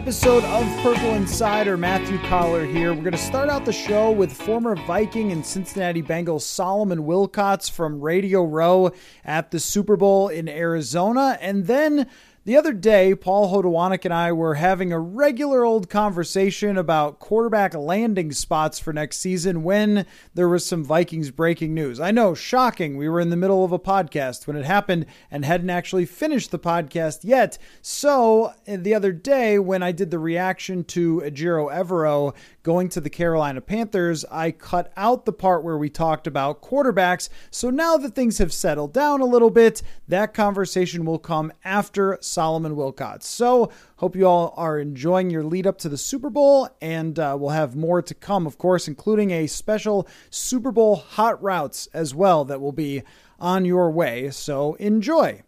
Episode of Purple Insider. Matthew Coller here. We're going to start out the show with former Viking and Cincinnati Bengals Solomon Wilcots from Radio Row at the Super Bowl in Arizona. And then the other day, Paul Hodowanik and I were having a regular old conversation about quarterback landing spots for next season when there was some Vikings breaking news. I know, shocking. We were in the middle of a podcast when it happened and hadn't actually finished the podcast yet. So the other day, when I did the reaction to Ejiro Evero going to the Carolina Panthers, I cut out the part where we talked about quarterbacks. So now that things have settled down a little bit, that conversation will come after Solomon Wilcots. So hope you all are enjoying your lead up to the Super Bowl, and uh, we'll have more to come, of course, including a special Super Bowl hot routes as well that will be on your way. So enjoy.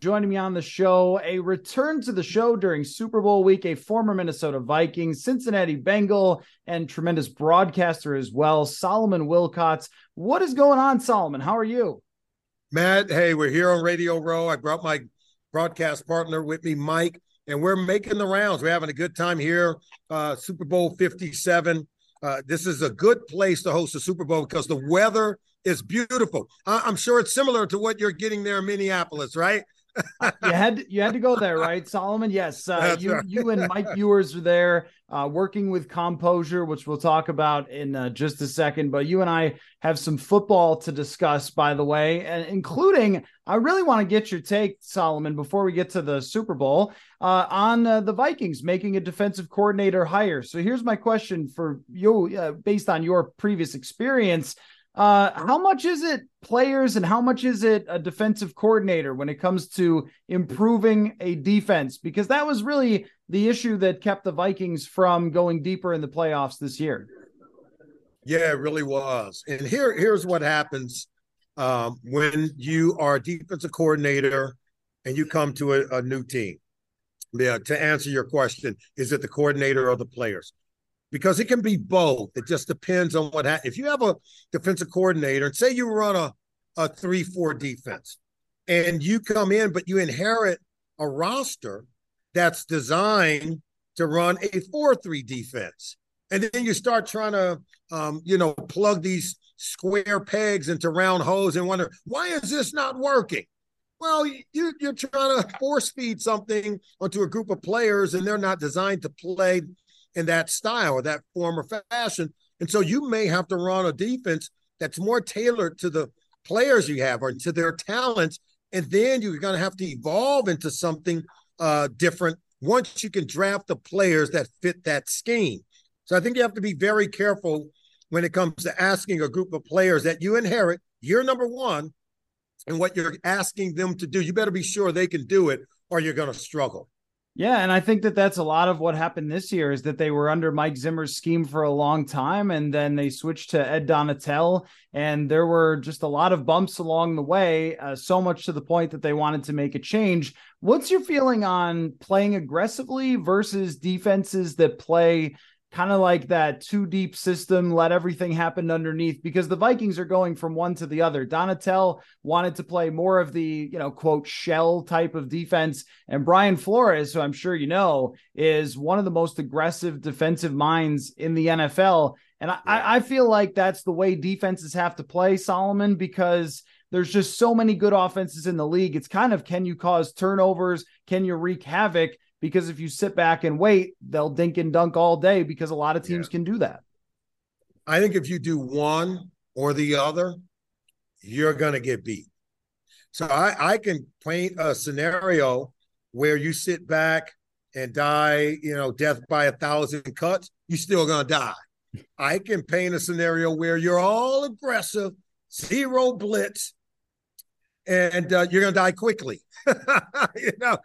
Joining me on the show, a return to the show during Super Bowl week, a former Minnesota Viking, Cincinnati Bengal, and tremendous broadcaster as well, Solomon Wilcots. What is going on, Solomon? How are you? Matt, hey, we're here on Radio Row. I brought my broadcast partner with me, Mike, and we're making the rounds. We're having a good time here. Uh, Super Bowl 57. Uh, this is a good place to host a Super Bowl because the weather is beautiful. I- I'm sure it's similar to what you're getting there in Minneapolis, right? You had to, you had to go there, right, Solomon? Yes, uh, you right. you and Mike Ewers are there uh, working with Calmposure, which we'll talk about in uh, just a second. But you and I have some football to discuss, by the way, and including I really want to get your take, Solomon, before we get to the Super Bowl uh, on uh, the Vikings making a defensive coordinator hire. So here's my question for you, uh, based on your previous experience. Uh, how much is it players and how much is it a defensive coordinator when it comes to improving a defense? Because that was really the issue that kept the Vikings from going deeper in the playoffs this year. Yeah, it really was. And here, here's what happens um, when you are a defensive coordinator and you come to a, a new team. Yeah, to answer your question, is it the coordinator or the players? Because it can be both. It just depends on what happens. If you have a defensive coordinator and say you run a, a 3 4 defense and you come in, but you inherit a roster that's designed to run a 4 3 defense. And then you start trying to, um, you know, plug these square pegs into round holes and wonder, why is this not working? Well, you, you're trying to force feed something onto a group of players and they're not designed to play in that style or that form or fashion. And so you may have to run a defense that's more tailored to the players you have or to their talents. And then you're going to have to evolve into something uh, different once you can draft the players that fit that scheme. So I think you have to be very careful when it comes to asking a group of players that you inherit year number one and what you're asking them to do. You better be sure they can do it or you're going to struggle. Yeah, and I think that that's a lot of what happened this year is that they were under Mike Zimmer's scheme for a long time, and then they switched to Ed Donatell, and there were just a lot of bumps along the way, uh, so much to the point that they wanted to make a change. What's your feeling on playing aggressively versus defenses that play kind of like that two deep system, let everything happen underneath because the Vikings are going from one to the other. Donatell wanted to play more of the, you know, quote, shell type of defense. And Brian Flores, who I'm sure you know, is one of the most aggressive defensive minds in the NFL. And I, I feel like that's the way defenses have to play, Solomon, because there's just so many good offenses in the league. It's kind of can you cause turnovers? Can you wreak havoc? Because if you sit back and wait, they'll dink and dunk all day because a lot of teams yeah. can do that. I think if you do one or the other, you're going to get beat. So I, I can paint a scenario where you sit back and die, you know, death by a thousand cuts, you're still going to die. I can paint a scenario where you're all aggressive, zero blitz, and uh, you're going to die quickly. you know,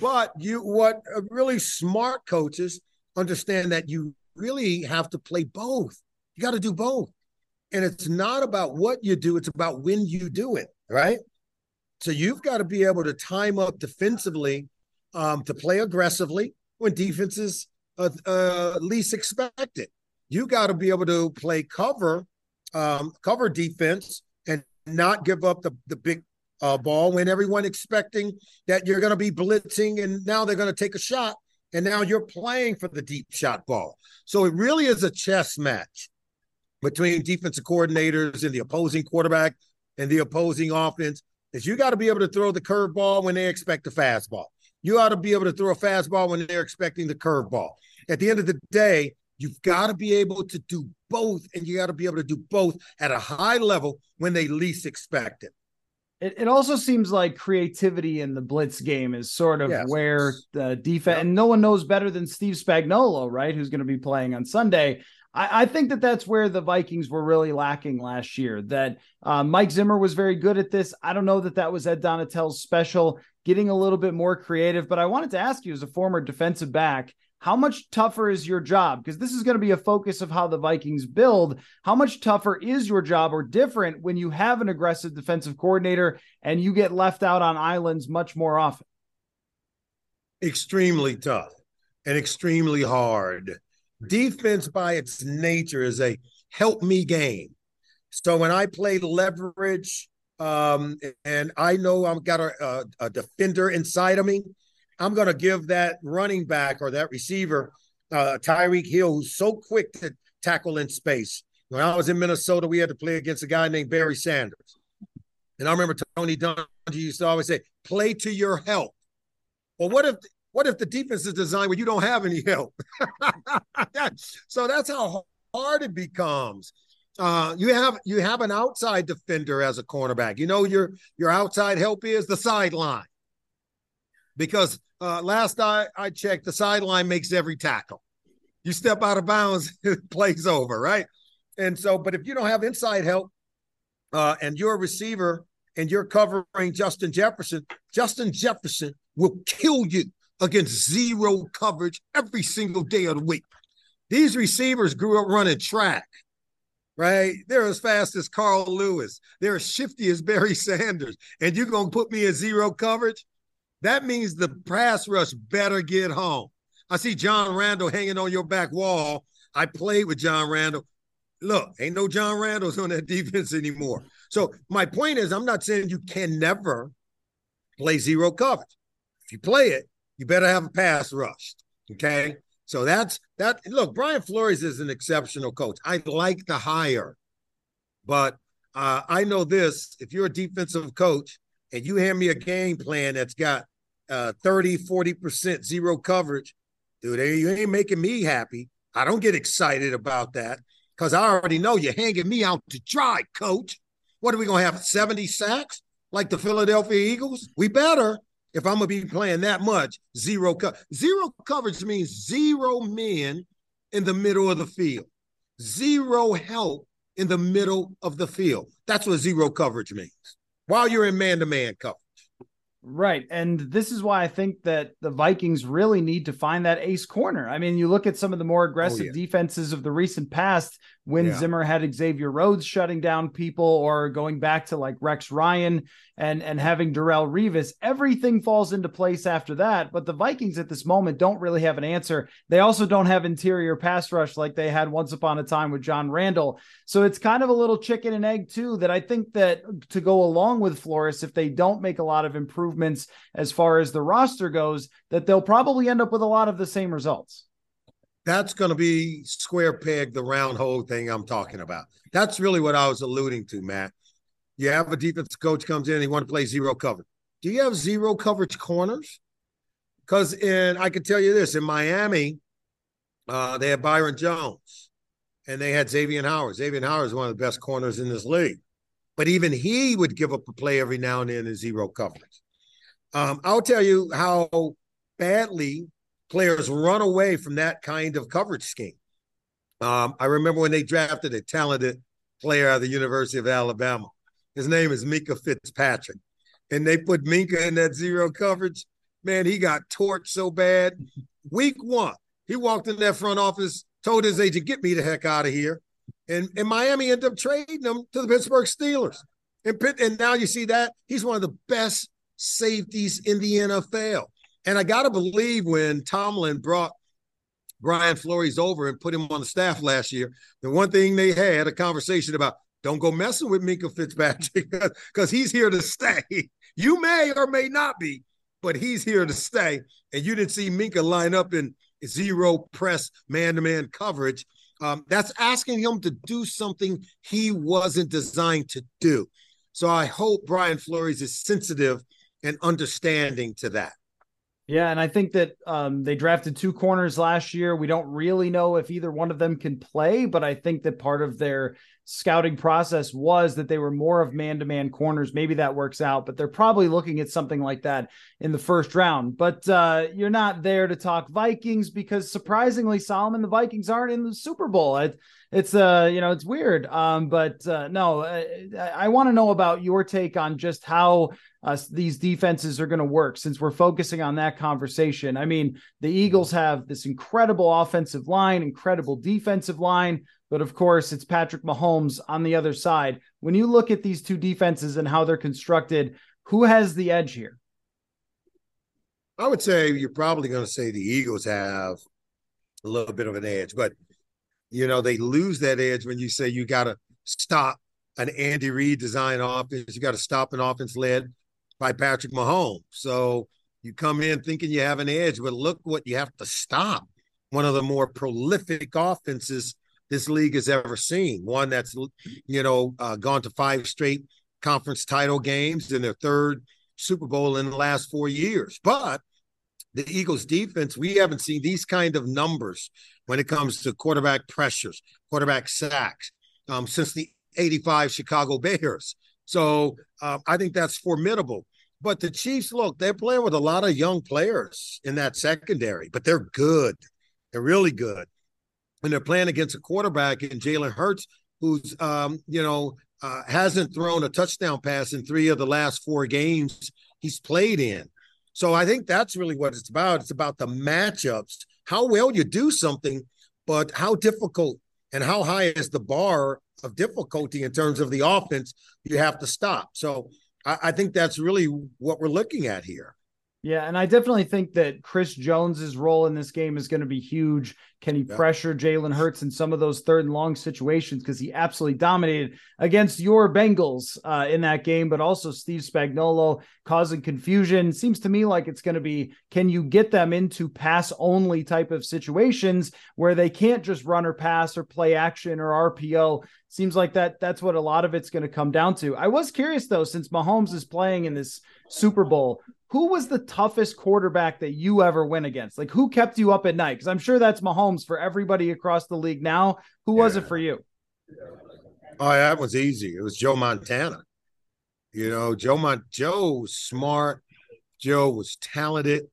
but you what really smart coaches understand that you really have to play both. You got to do both. And it's not about what you do, it's about when you do it, right? So you've got to be able to time up defensively um, to play aggressively when defenses uh, uh, least expect it. You got to be able to play cover, um, cover defense, and not give up the, the big uh, ball when everyone expecting that you're going to be blitzing and now they're going to take a shot and now you're playing for the deep shot ball. So it really is a chess match between defensive coordinators and the opposing quarterback and the opposing offense. Is you got to be able to throw the curveball when they expect a fastball. You ought to be able to throw a fastball when they're expecting the curveball. At the end of the day, you've got to be able to do both, and you got to be able to do both at a high level when they least expect it. It, it also seems like creativity in the blitz game is sort of yes. where the defense, yep. and no one knows better than Steve Spagnuolo, right? Who's going to be playing on Sunday. I, I, think that that's where the Vikings were really lacking last year. That uh, Mike Zimmer was very good at this. I don't know that that was Ed Donatell's special, getting a little bit more creative. But I wanted to ask you, as a former defensive back, how much tougher is your job? Because this is going to be a focus of how the Vikings build. How much tougher is your job or different when you have an aggressive defensive coordinator and you get left out on islands much more often? Extremely tough and extremely hard. Defense, by its nature, is a help me game. So when I play leverage, um, and I know I've got a, a, a defender inside of me, I'm going to give that running back or that receiver, uh, Tyreek Hill, who's so quick to tackle in space. When I was in Minnesota, we had to play against a guy named Barry Sanders. And I remember Tony Dungy used to always say, play to your help. Well, what if what if the defense is designed where you don't have any help? so that's how hard it becomes. Uh, you have you have an outside defender as a cornerback. You know your your outside help is the sideline because uh, last I, I checked, the sideline makes every tackle. You step out of bounds, it plays over, right? And so, but if you don't have inside help uh, and you're a receiver and you're covering Justin Jefferson, Justin Jefferson will kill you against zero coverage every single day of the week. These receivers grew up running track, right? They're as fast as Carl Lewis. They're as shifty as Barry Sanders. And you're going to put me in zero coverage? That means the pass rush better get home. I see John Randle hanging on your back wall. I played with John Randle. Look, ain't no John Randles on that defense anymore. So my point is, I'm not saying you can never play zero coverage. If you play it, you better have a pass rush. Okay. So that's that. Look, Brian Flores is an exceptional coach. I like the hire, but uh, I know this: if you're a defensive coach and you hand me a game plan that's got uh, 30, 40% zero coverage, dude, you ain't making me happy. I don't get excited about that because I already know you're hanging me out to dry, coach. What are we going to have? 70 sacks like the Philadelphia Eagles? We better if I'm going to be playing that much. Zero, co- zero coverage means zero men in the middle of the field, zero help in the middle of the field. That's what zero coverage means while you're in man to man coverage. Right. And this is why I think that the Vikings really need to find that ace corner. I mean, you look at some of the more oh, aggressive oh, yeah. defenses of the recent past when yeah. Zimmer had Xavier Rhodes shutting down people or going back to like Rex Ryan and and having Darrelle Revis, everything falls into place after that. But the Vikings at this moment don't really have an answer. They also don't have interior pass rush like they had once upon a time with John Randle. So it's kind of a little chicken and egg too. That I think that to go along with Flores, if they don't make a lot of improvements as far as the roster goes, that they'll probably end up with a lot of the same results. That's going to be square peg, the round hole thing I'm talking about. That's really what I was alluding to, Matt you have a defense coach comes in and he want to play zero coverage. Do you have zero coverage corners? Because in I can tell you this in Miami, uh, they had Byron Jones and they had Xavier Howard. Xavier Howard is one of the best corners in this league. but even he would give up a play every now and then in zero coverage. Um, I'll tell you how badly players run away from that kind of coverage scheme. Um, I remember when they drafted a talented player out of the University of Alabama. His name is Minkah Fitzpatrick. And they put Minkah in that zero coverage. Man, he got torched so bad. Week one, he walked in that front office, told his agent, get me the heck out of here. And, and Miami ended up trading him to the Pittsburgh Steelers. And, and now you see that he's one of the best safeties in the NFL. And I got to believe when Tomlin brought Brian Flores over and put him on the staff last year, the one thing they had a conversation about don't go messing with Minkah Fitzpatrick because he's here to stay. You may or may not be, but he's here to stay. And you didn't see Minkah line up in zero press man to man coverage. Um, that's asking him to do something he wasn't designed to do. So I hope Brian Flores is sensitive and understanding to that. Yeah, and I think that um, they drafted two corners last year. We don't really know if either one of them can play, but I think that part of their scouting process was that they were more of man to man corners. Maybe that works out, but they're probably looking at something like that in the first round. But uh, you're not there to talk Vikings because surprisingly, Solomon, the Vikings aren't in the Super Bowl. It, it's uh, you know, it's weird. Um, but uh, no, I, I want to know about your take on just how uh, these defenses are going to work since we're focusing on that conversation. I mean, the Eagles have this incredible offensive line, incredible defensive line. But of course, it's Patrick Mahomes on the other side. When you look at these two defenses and how they're constructed, who has the edge here? I would say you're probably going to say the Eagles have a little bit of an edge, but you know, they lose that edge when you say you got to stop an Andy Reid design offense, you got to stop an offense led by Patrick Mahomes. So you come in thinking you have an edge, but look what you have to stop. One of the more prolific offenses this league has ever seen. One that's you know uh, gone to five straight conference title games in their third Super Bowl in the last four years. But the Eagles defense, we haven't seen these kind of numbers when it comes to quarterback pressures, quarterback sacks um, since the 85 Chicago Bears. So uh, I think that's formidable. But the Chiefs, look, they're playing with a lot of young players in that secondary, but they're good. They're really good and they're playing against a quarterback in Jalen Hurts, who's um, you know uh, hasn't thrown a touchdown pass in three of the last four games he's played in. So I think that's really what it's about. It's about the matchups, how well you do something, but how difficult and how high is the bar of difficulty in terms of the offense you have to stop. So I, I think that's really what we're looking at here. Yeah, and I definitely think that Chris Jones's role in this game is going to be huge. Can he yeah. pressure Jalen Hurts in some of those third and long situations? Because he absolutely dominated against your Bengals uh, in that game, but also Steve Spagnuolo causing confusion. Seems to me like it's going to be can you get them into pass only type of situations where they can't just run or pass or play action or RPO? Seems like that that's what a lot of it's going to come down to. I was curious though, since Mahomes is playing in this Super Bowl, who was the toughest quarterback that you ever went against? Like who kept you up at night? Because I'm sure that's Mahomes for everybody across the league now. Who was it for you? Oh, that was easy. It was Joe Montana. You know, Joe Mont Joe was smart. Joe was talented.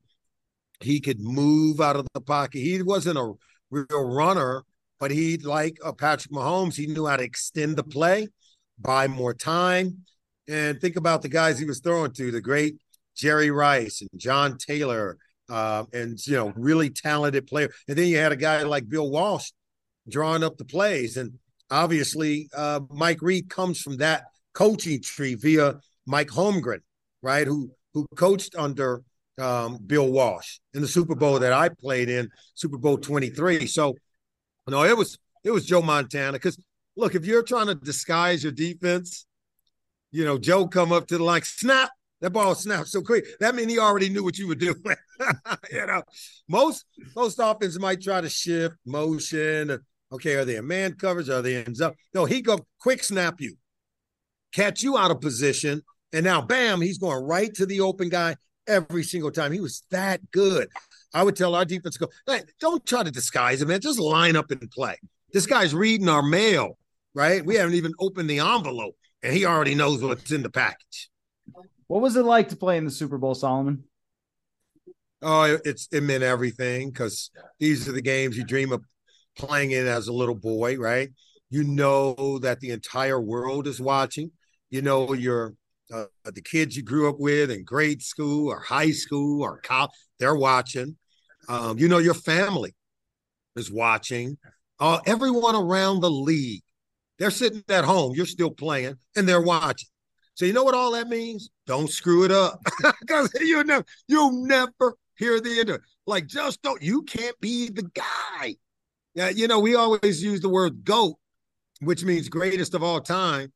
He could move out of the pocket. He wasn't a real runner, but he like uh, Patrick Mahomes. He knew how to extend the play, buy more time, and think about the guys he was throwing to. The great Jerry Rice and John Taylor, uh, and you know, really talented player. And then you had a guy like Bill Walsh drawing up the plays, and obviously uh, Mike Reid comes from that coaching tree via Mike Holmgren, right? Who who coached under um, Bill Walsh in the Super Bowl that I played in, Super Bowl twenty three. So, no, it was it was Joe Montana. Because look, if you're trying to disguise your defense, you know, Joe come up to the line, snap, that ball snapped so quick. That means he already knew what you were doing. you know, most most offenses might try to shift motion. Okay, are they in man coverage? Are they in zone? No, he go quick snap you, catch you out of position, and now bam, he's going right to the open guy every single time. He was that good. I would tell our defense go, hey, don't try to disguise it, man. Just line up and play. This guy's reading our mail, right? We haven't even opened the envelope and he already knows what's in the package. What was it like to play in the Super Bowl, Solomon? Oh, it's it meant everything because these are the games you dream of playing in as a little boy, right? You know that the entire world is watching. You know your uh, the kids you grew up with in grade school or high school or college, they're watching. Um, you know your family is watching. Uh, everyone around the league, they're sitting at home. You're still playing, and they're watching. So you know what all that means? Don't screw it up, because you never, you'll never hear the end of it. Like just don't. You can't be the guy. Yeah, you know we always use the word goat, which means greatest of all time.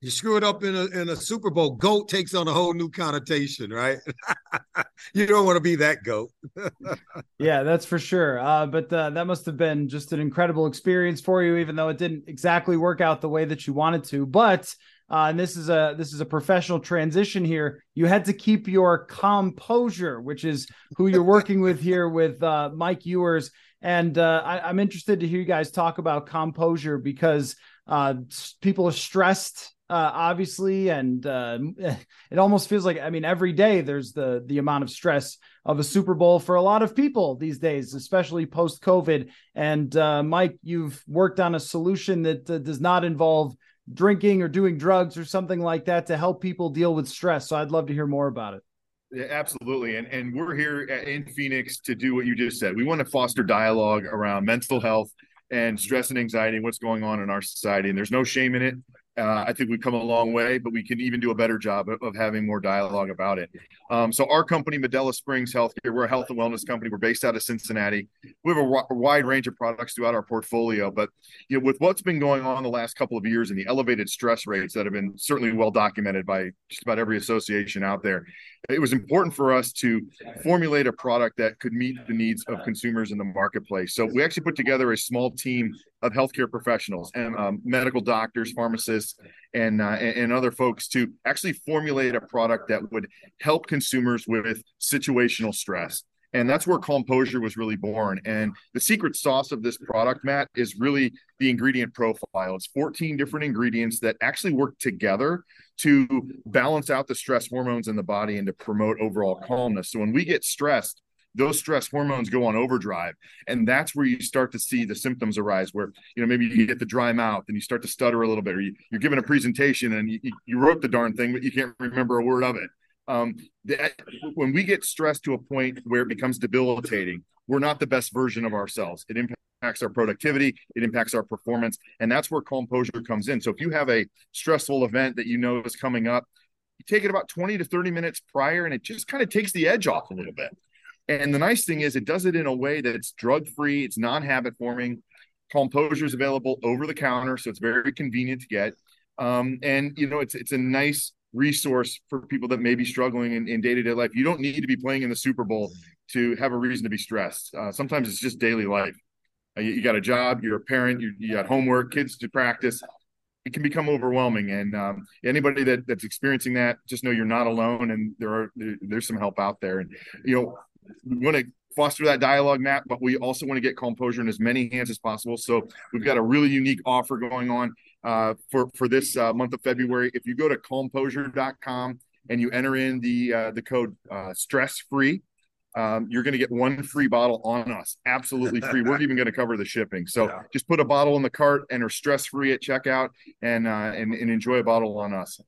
You screw it up in a in a Super Bowl, goat takes on a whole new connotation, right? you don't want to be that goat. yeah, that's for sure. Uh, but uh, that must have been just an incredible experience for you, even though it didn't exactly work out the way that you wanted to. But uh, and this is a this is a professional transition here. You had to keep your composure, which is who you're working with here with uh, Mike Ewers. And uh, I, am interested to hear you guys talk about composure because uh, people are stressed uh, obviously, and uh, it almost feels like I mean every day there's the the amount of stress of a Super Bowl for a lot of people these days, especially post COVID. And uh, Mike, you've worked on a solution that uh, does not involve drinking or doing drugs or something like that to help people deal with stress. So I'd love to hear more about it. Yeah, absolutely. And and we're here in Phoenix to do what you just said. We want to foster dialogue around mental health and stress and anxiety what's going on in our society. And there's no shame in it. Uh, I think we've come a long way, but we can even do a better job of, of having more dialogue about it. Um, so, our company, Medela Springs Healthcare, we're a health and wellness company. We're based out of Cincinnati. We have a, w- a wide range of products throughout our portfolio, but you know, with what's been going on the last couple of years and the elevated stress rates that have been certainly well documented by just about every association out there, it was important for us to formulate a product that could meet the needs of consumers in the marketplace. So, we actually put together a small team of healthcare professionals and um, medical doctors, pharmacists, and, uh, and other folks to actually formulate a product that would help consumers with situational stress. And that's where Calmposure was really born. And the secret sauce of this product, Matt, is really the ingredient profile. It's 14 different ingredients that actually work together to balance out the stress hormones in the body and to promote overall calmness. So when we get stressed, those stress hormones go on overdrive and that's where you start to see the symptoms arise where you know maybe you get the dry mouth and you start to stutter a little bit or you, are giving a presentation and you, you wrote the darn thing but you can't remember a word of it. Um, that, when we get stressed to a point where it becomes debilitating we're not the best version of ourselves. It impacts our productivity it impacts our performance and that's where Calmposure comes in. So if you have a stressful event that you know is coming up you take it about 20 to 30 minutes prior and it just kind of takes the edge off a little bit and the nice thing is, it does it in a way that's drug free, it's non habit forming. Calmposure is available over the counter, so it's very convenient to get. Um, and you know, it's it's a nice resource for people that may be struggling in day to day life. You don't need to be playing in the Super Bowl to have a reason to be stressed. Uh, sometimes it's just daily life. Uh, you, you, got a job, you're a parent, you, you got homework, kids to practice. It can become overwhelming, and um, anybody that, that's experiencing that, just know you're not alone, and there are there, there's some help out there. And you know, we want to foster that dialogue, Matt, but we also want to get Calmposure in as many hands as possible. So we've got a really unique offer going on uh, for for this uh, month of February. If you go to calmposure.com and you enter in the uh, the code uh, stress free, um, you're going to get one free bottle on us, absolutely free. We're even going to cover the shipping. So yeah. just put a bottle in the cart, enter stress free at checkout, and, uh, and and enjoy a bottle on us.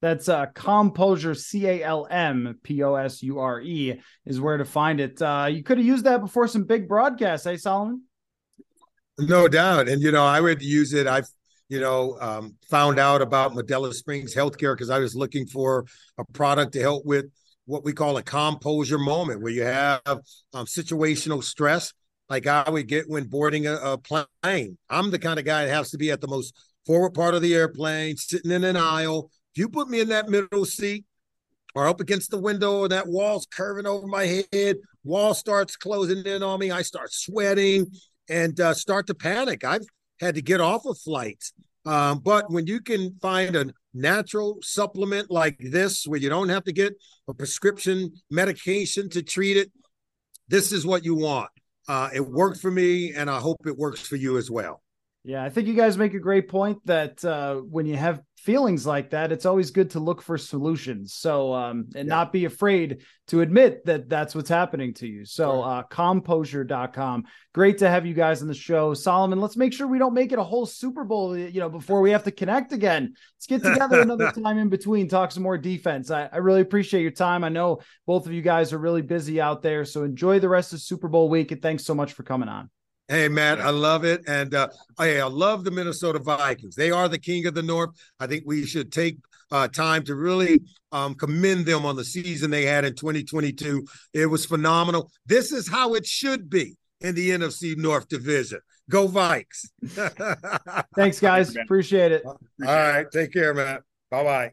That's uh, Calmposure, C A L M P O S U R E, is where to find it. Uh, you could have used that before some big broadcasts, eh, Solomon? No doubt. And, you know, I would use it. I've, you know, um, found out about Medela Springs Healthcare because I was looking for a product to help with what we call a composure moment where you have um, situational stress like I would get when boarding a, a plane. I'm the kind of guy that has to be at the most forward part of the airplane, sitting in an aisle you put me in that middle seat or up against the window and that wall's curving over my head, wall starts closing in on me, I start sweating and uh, start to panic. I've had to get off of flights. Um, but when you can find a natural supplement like this, where you don't have to get a prescription medication to treat it, this is what you want. Uh, it worked for me, and I hope it works for you as well. Yeah, I think you guys make a great point that uh, when you have feelings like that, it's always good to look for solutions. So, um, and yeah. not be afraid to admit that that's what's happening to you. So, uh, calmposure.com. Great to have you guys on the show. Solomon, let's make sure we don't make it a whole Super Bowl, you know, before we have to connect again. Let's get together another time in between, talk some more defense. I, I really appreciate your time. I know both of you guys are really busy out there. So, enjoy the rest of Super Bowl week. And thanks so much for coming on. Hey, Matt, I love it. And uh, I, I love the Minnesota Vikings. They are the king of the North. I think we should take uh, time to really um, commend them on the season they had in 2022. It was phenomenal. This is how it should be in the NFC North Division. Go Vikes. Thanks, guys. Appreciate it. All right. Take care, Matt. Bye bye.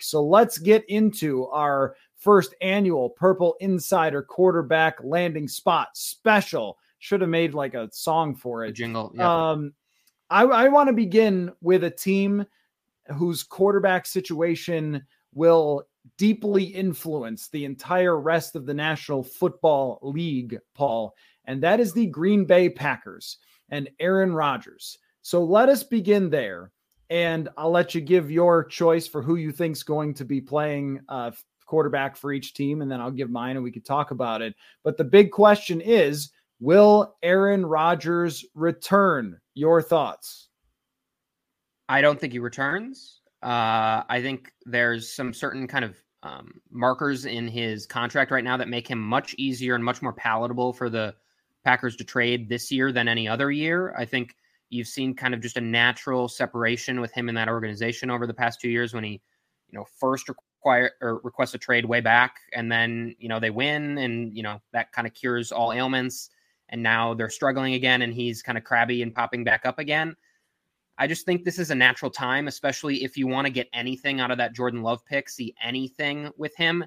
So let's get into our first annual Purple Insider quarterback landing spot special. Should have made like a song for it. A jingle. Yeah. Um, I, I want to begin with a team whose quarterback situation will deeply influence the entire rest of the National Football League, Paul, and that is the Green Bay Packers and Aaron Rodgers. So let us begin there and I'll let you give your choice for who you think's going to be playing uh, quarterback for each team, and then I'll give mine and we could talk about it. But the big question is, will Aaron Rodgers return? Your thoughts? I don't think he returns. Uh, I think there's some certain kind of um, markers in his contract right now that make him much easier and much more palatable for the Packers to trade this year than any other year. I think You've seen kind of just a natural separation with him in that organization over the past two years when he, you know, first require or requests a trade way back, and then you know they win, and you know that kind of cures all ailments. And now they're struggling again, and he's kind of crabby and popping back up again. I just think this is a natural time, especially if you want to get anything out of that Jordan Love pick, see anything with him.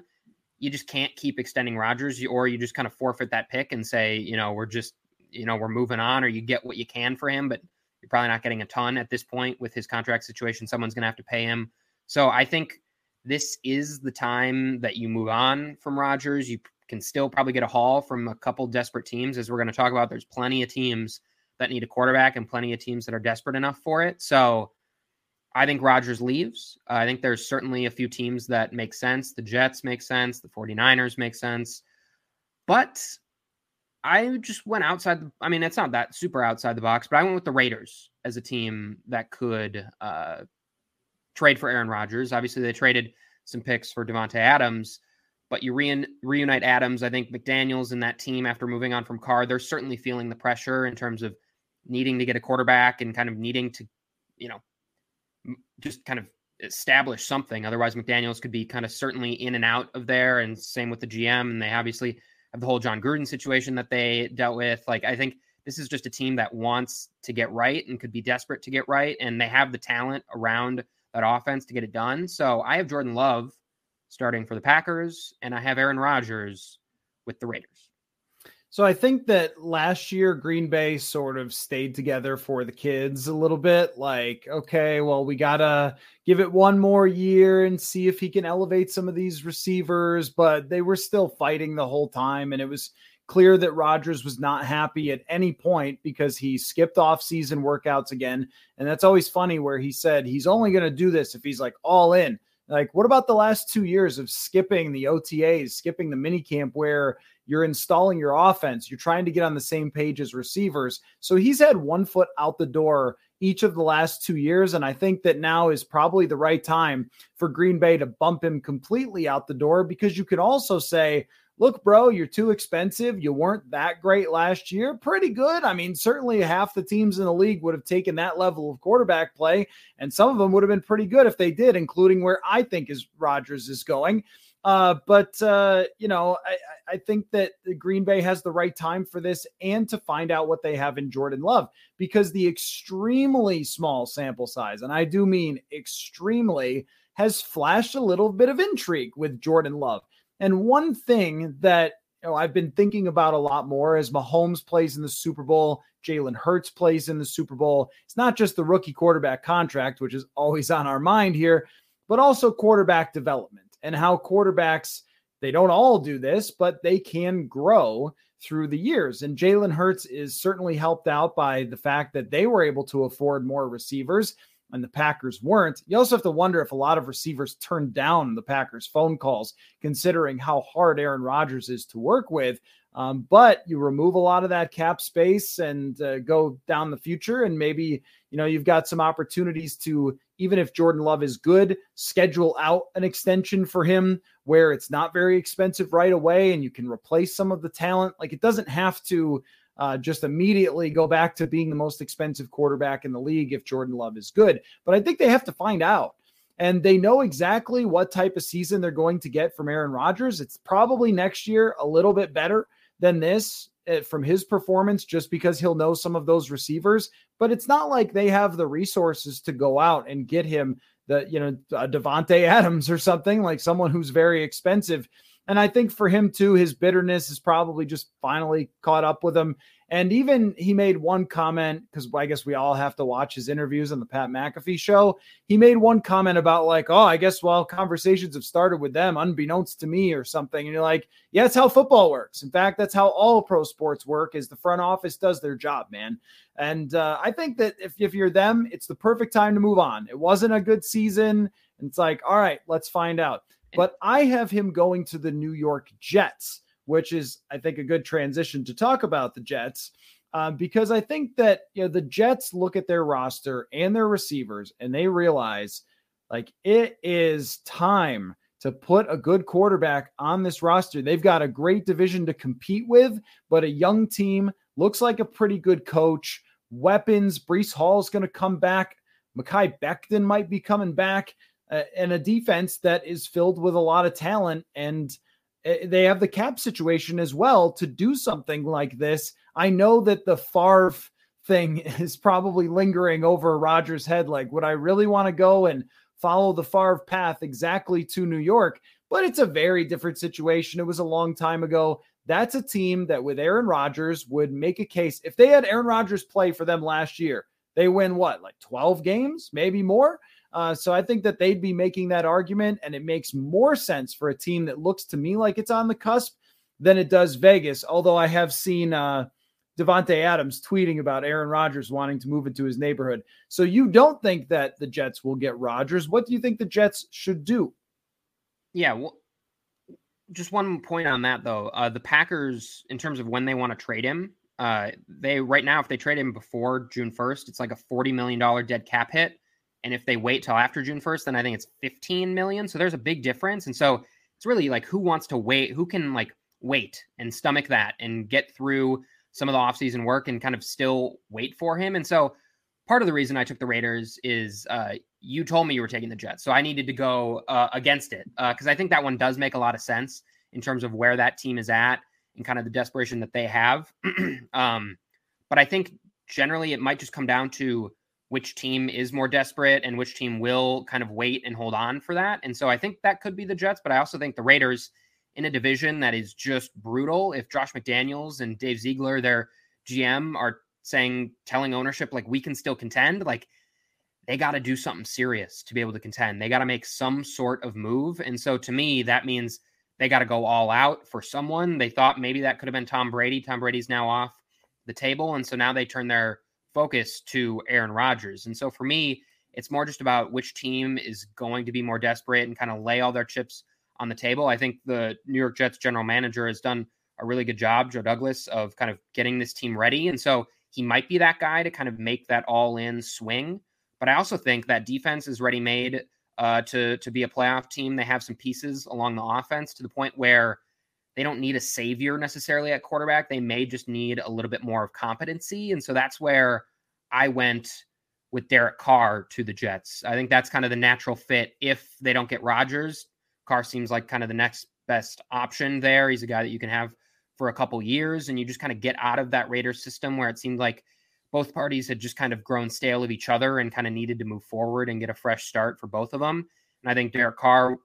You just can't keep extending Rodgers, or you just kind of forfeit that pick and say, you know, we're just you know, we're moving on or you get what you can for him, but you're probably not getting a ton at this point with his contract situation. Someone's going to have to pay him. So I think this is the time that you move on from Rodgers. You can still probably get a haul from a couple desperate teams, as we're going to talk about. There's plenty of teams that need a quarterback and plenty of teams that are desperate enough for it. So I think Rodgers leaves. Uh, I think there's certainly a few teams that make sense. The Jets make sense. The 49ers make sense. But I just went outside. The, I mean, it's not that super outside the box, but I went with the Raiders as a team that could uh, trade for Aaron Rodgers. Obviously, they traded some picks for Davante Adams, but you re- reunite Adams. I think McDaniels and that team after moving on from Carr, they're certainly feeling the pressure in terms of needing to get a quarterback and kind of needing to, you know, just kind of establish something. Otherwise, McDaniels could be kind of certainly in and out of there. And same with the GM. And they obviously of the whole Jon Gruden situation that they dealt with. Like, I think this is just a team that wants to get right and could be desperate to get right. And they have the talent around that offense to get it done. So I have Jordan Love starting for the Packers, and I have Aaron Rodgers with the Raiders. So I think that last year Green Bay sort of stayed together for the kids a little bit. Like, okay, well, we gotta give it one more year and see if he can elevate some of these receivers. But they were still fighting the whole time, and it was clear that Rodgers was not happy at any point because he skipped off season workouts again. And that's always funny where he said he's only gonna do this if he's like all in. Like, what about the last two years of skipping the OTAs, skipping the mini camp where you're installing your offense, you're trying to get on the same page as receivers. So he's had one foot out the door each of the last two years. And I think that now is probably the right time for Green Bay to bump him completely out the door because you could also say, look, bro, you're too expensive. You weren't that great last year. Pretty good. I mean, certainly half the teams in the league would have taken that level of quarterback play, and some of them would have been pretty good if they did, including where I think is Rodgers is going. Uh, but uh, you know, I, I think that Green Bay has the right time for this and to find out what they have in Jordan Love because the extremely small sample size, and I do mean extremely, has flashed a little bit of intrigue with Jordan Love. And one thing that you know, I've been thinking about a lot more as Mahomes plays in the Super Bowl, Jalen Hurts plays in the Super Bowl. It's not just the rookie quarterback contract, which is always on our mind here, but also quarterback development and how quarterbacks, they don't all do this, but they can grow through the years. And Jalen Hurts is certainly helped out by the fact that they were able to afford more receivers and the Packers weren't. You also have to wonder if a lot of receivers turned down the Packers' phone calls, considering how hard Aaron Rodgers is to work with. Um, but you remove a lot of that cap space and uh, go down the future, and maybe you know you've got some opportunities to even if Jordan Love is good, schedule out an extension for him where it's not very expensive right away, and you can replace some of the talent. Like it doesn't have to uh, just immediately go back to being the most expensive quarterback in the league if Jordan Love is good. But I think they have to find out. And they know exactly what type of season they're going to get from Aaron Rodgers. It's probably next year a little bit better than this uh, from his performance just because he'll know some of those receivers. But it's not like they have the resources to go out and get him the, you know, Davante Adams or something like someone who's very expensive and I think for him too, his bitterness is probably just finally caught up with him. And even he made one comment because I guess we all have to watch his interviews on the Pat McAfee show. He made one comment about like, oh, I guess well, conversations have started with them unbeknownst to me or something. And you're like, yeah, that's how football works. In fact, that's how all pro sports work. Is the front office does their job, man. And uh, I think that if if you're them, it's the perfect time to move on. It wasn't a good season. And it's like, all right, let's find out. But I have him going to the New York Jets, which is, I think, a good transition to talk about the Jets. Um, because I think that you know the Jets look at their roster and their receivers and they realize like it is time to put a good quarterback on this roster. They've got a great division to compete with, but a young team looks like a pretty good coach. Weapons, Breece Hall is going to come back. Mekhi Becton might be coming back uh, and a defense that is filled with a lot of talent and Eh, they have the cap situation as well to do something like this. I know that the Favre thing is probably lingering over Rodgers' head. Like, would I really want to go and follow the Favre path exactly to New York? But it's a very different situation. It was a long time ago. That's a team that with Aaron Rodgers would make a case. If they had Aaron Rodgers play for them last year, they win what, like 12 games, maybe more? Uh, so I think that they'd be making that argument, and it makes more sense for a team that looks to me like it's on the cusp than it does Vegas. Although I have seen uh, Davante Adams tweeting about Aaron Rodgers wanting to move into his neighborhood. So you don't think that the Jets will get Rodgers? What do you think the Jets should do? Yeah, well, just one point on that though. Uh, the Packers, in terms of when they want to trade him, uh, they right now, if they trade him before June first, it's like a forty million dollar dead cap hit. And if they wait till after June 1st, then I think it's 15 million. So there's a big difference. And so it's really like who wants to wait, who can like wait and stomach that and get through some of the offseason work and kind of still wait for him. And so part of the reason I took the Raiders is uh, you told me you were taking the Jets. So I needed to go uh, against it because uh, I think that one does make a lot of sense in terms of where that team is at and kind of the desperation that they have. um, but I think generally it might just come down to which team is more desperate and which team will kind of wait and hold on for that. And so I think that could be the Jets, but I also think the Raiders in a division that is just brutal. If Josh McDaniels and Dave Ziegler, their GM, are saying, telling ownership, like, we can still contend, like, they got to do something serious to be able to contend. They got to make some sort of move. And so to me, that means they got to go all out for someone. They thought maybe that could have been Tom Brady. Tom Brady's now off the table. And so now they turn their focus to Aaron Rodgers. And so for me, it's more just about which team is going to be more desperate and kind of lay all their chips on the table. I think the New York Jets general manager has done a really good job, Joe Douglas, of kind of getting this team ready. And so he might be that guy to kind of make that all in swing. But I also think that defense is ready made uh, to to be a playoff team. They have some pieces along the offense to the point where they don't need a savior necessarily at quarterback. They may just need a little bit more of competency. And so that's where I went with Derek Carr to the Jets. I think that's kind of the natural fit if they don't get Rodgers. Carr seems like kind of the next best option there. He's a guy that you can have for a couple years and you just kind of get out of that Raiders system where it seemed like both parties had just kind of grown stale of each other and kind of needed to move forward and get a fresh start for both of them. And I think Derek Carr,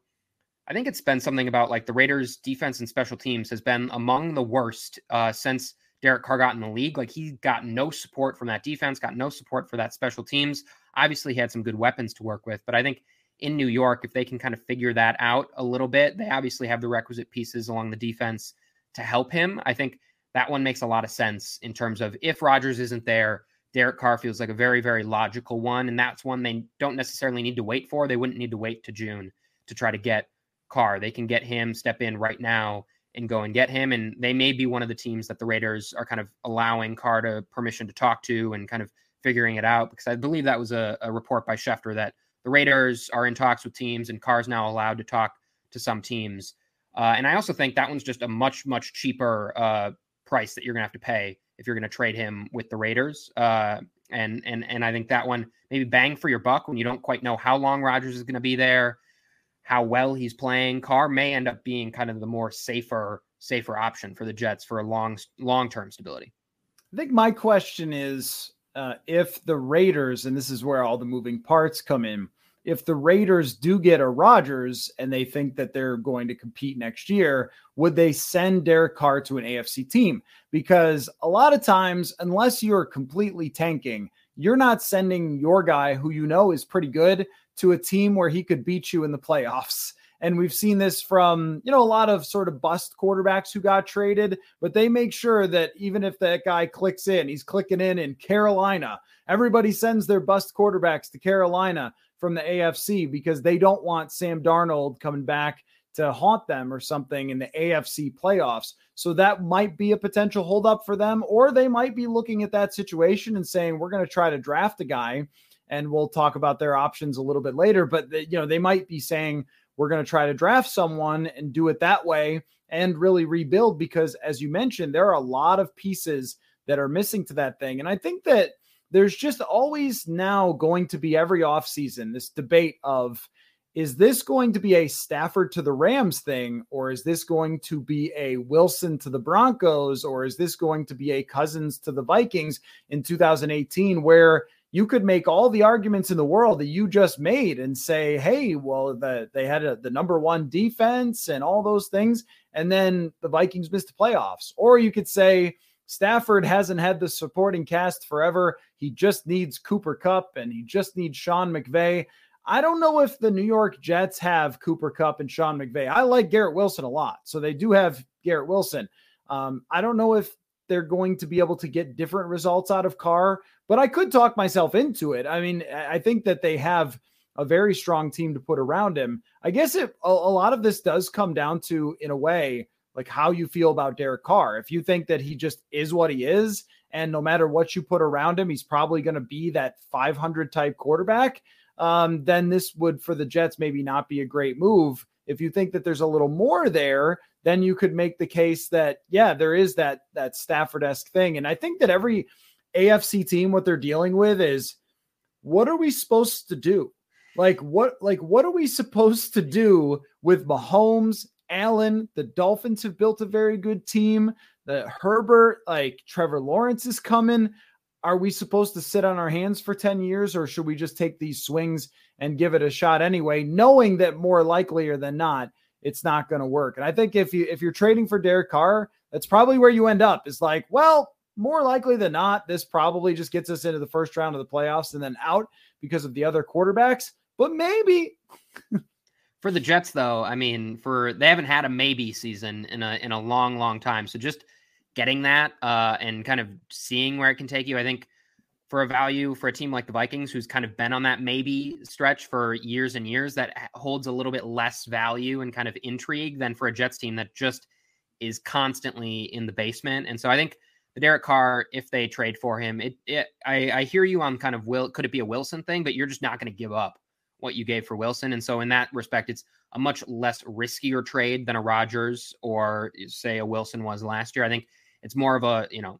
I think it's been something about like the Raiders' defense and special teams has been among the worst uh, since Derek Carr got in the league. Like he got no support from that defense, got no support for that special teams. Obviously, he had some good weapons to work with, but I think in New York, if they can kind of figure that out a little bit, they obviously have the requisite pieces along the defense to help him. I think that one makes a lot of sense in terms of if Rodgers isn't there, Derek Carr feels like a very, very logical one. And that's one they don't necessarily need to wait for. They wouldn't need to wait to June to try to get Carr. They can get him, step in right now and go and get him. And they may be one of the teams that the Raiders are kind of allowing Carr to permission to talk to and kind of figuring it out. Because I believe that was a, a report by Schefter that the Raiders are in talks with teams and Carr's now allowed to talk to some teams. Uh, and I also think that one's just a much, much cheaper uh, price that you're going to have to pay if you're going to trade him with the Raiders. Uh, and and and I think that one maybe bang for your buck when you don't quite know how long Rodgers is going to be there, how well he's playing. Carr may end up being kind of the more safer safer option for the Jets for a long long term stability. I think my question is uh, if the Raiders, and this is where all the moving parts come in, if the Raiders do get a Rodgers and they think that they're going to compete next year, would they send Derek Carr to an AFC team? Because a lot of times, unless you're completely tanking, you're not sending your guy who you know is pretty good to a team where he could beat you in the playoffs. And we've seen this from, you know, a lot of sort of bust quarterbacks who got traded, but they make sure that even if that guy clicks in, he's clicking in in Carolina. Everybody sends their bust quarterbacks to Carolina from the AFC because they don't want Sam Darnold coming back to haunt them or something in the AFC playoffs. So that might be a potential holdup for them, or they might be looking at that situation and saying, we're going to try to draft a guy. And we'll talk about their options a little bit later. But, they, you know, they might be saying, we're going to try to draft someone and do it that way and really rebuild because, as you mentioned, there are a lot of pieces that are missing to that thing. And I think that there's just always now going to be every offseason this debate of is this going to be a Stafford to the Rams thing, or is this going to be a Wilson to the Broncos, or is this going to be a Cousins to the Vikings in 2018, where you could make all the arguments in the world that you just made and say, hey, well, the, they had a, the number one defense and all those things, and then the Vikings missed the playoffs. Or you could say, Stafford hasn't had the supporting cast forever. He just needs Cooper Kupp and he just needs Sean McVay. I don't know if the New York Jets have Cooper Kupp and Sean McVay. I like Garrett Wilson a lot. So they do have Garrett Wilson. Um, I don't know if they're going to be able to get different results out of Carr, but I could talk myself into it. I mean, I think that they have a very strong team to put around him. I guess it, a, a lot of this does come down to, in a way, like how you feel about Derek Carr. If you think that he just is what he is, and no matter what you put around him, he's probably going to be that 500 type quarterback, um, then this would for the Jets maybe not be a great move. If you think that there's a little more there, then you could make the case that yeah, there is that that Stafford esque thing. And I think that every AFC team, what they're dealing with is what are we supposed to do? Like what like what are we supposed to do with Mahomes Allen. The Dolphins have built a very good team. The Herbert, like Trevor Lawrence is coming. Are we supposed to sit on our hands for 10 years or should we just take these swings and give it a shot anyway, knowing that more likelier than not, it's not going to work. And I think if you if you're trading for Derek Carr, that's probably where you end up. Is like, well, more likely than not, this probably just gets us into the first round of the playoffs and then out because of the other quarterbacks. But maybe For the Jets, though, I mean, for they haven't had a maybe season in a in a long, long time. So just getting that uh, and kind of seeing where it can take you, I think for a value for a team like the Vikings, who's kind of been on that maybe stretch for years and years, that holds a little bit less value and kind of intrigue than for a Jets team that just is constantly in the basement. And so I think the Derek Carr, if they trade for him, it, it I, I hear you on kind of will could it be a Wilson thing, but you're just not going to give up what you gave for Wilson. And so in that respect, it's a much less riskier trade than a Rodgers or say a Wilson was last year. I think it's more of a, you know,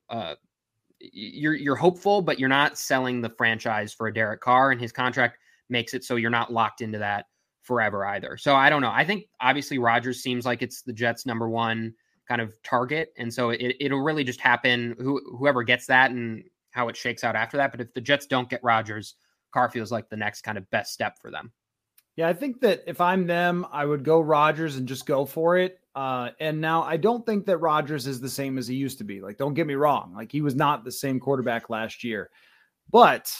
you're you're hopeful, but you're not selling the franchise for a Derek Carr, and his contract makes it so you're not locked into that forever either. So I don't know. I think obviously Rodgers seems like it's the Jets' number one kind of target, and so it, it'll really just happen. Who, whoever gets that and how it shakes out after that. But if the Jets don't get Rodgers, Carr feels like the next kind of best step for them. Yeah, I think that if I'm them, I would go Rodgers and just go for it. Uh, and now I don't think that Rodgers is the same as he used to be. Like, don't get me wrong. Like, he was not the same quarterback last year. But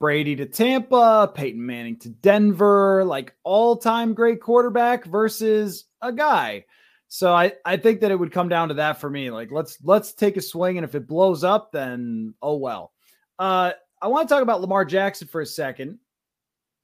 Brady to Tampa, Peyton Manning to Denver, like all time great quarterback versus a guy. So I, I think that it would come down to that for me. Like let's let's take a swing, and if it blows up, then oh well. Uh, I want to talk about Lamar Jackson for a second.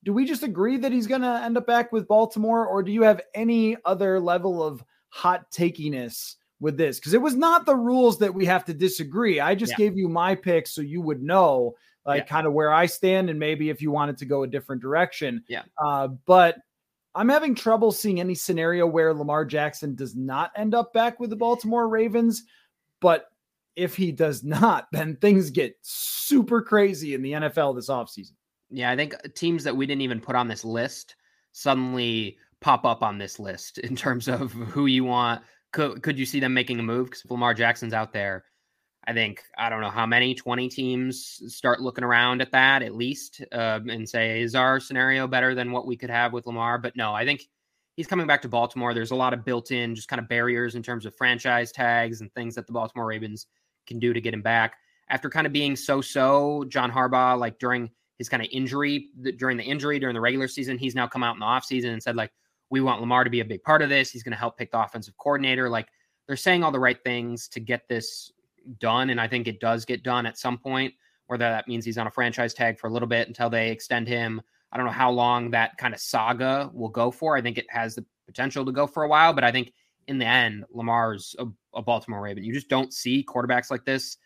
Do we just agree that he's going to end up back with Baltimore, or do you have any other level of hot takiness with this? Because it was not the rules that we have to disagree. I just yeah. gave you my pick so you would know like yeah. kind of where I stand, and maybe if you wanted to go a different direction. Yeah. Uh, but I'm having trouble seeing any scenario where Lamar Jackson does not end up back with the Baltimore Ravens. But if he does not, then things get super crazy in the NFL this offseason. Yeah, I think teams that we didn't even put on this list suddenly pop up on this list in terms of who you want. Could could you see them making a move? Because Lamar Jackson's out there, I think I don't know how many 20 teams start looking around at that at least uh, and say, is our scenario better than what we could have with Lamar? But no, I think he's coming back to Baltimore. There's a lot of built-in just kind of barriers in terms of franchise tags and things that the Baltimore Ravens can do to get him back. After kind of being so-so, John Harbaugh, like during his kind of injury, during the injury during the regular season, he's now come out in the offseason and said like, we want Lamar to be a big part of this. He's going to help pick the offensive coordinator. Like they're saying all the right things to get this done. And I think it does get done at some point, whether that means he's on a franchise tag for a little bit until they extend him. I don't know how long that kind of saga will go for. I think it has the potential to go for a while, but I think in the end, Lamar's a, a Baltimore Raven. You just don't see quarterbacks like this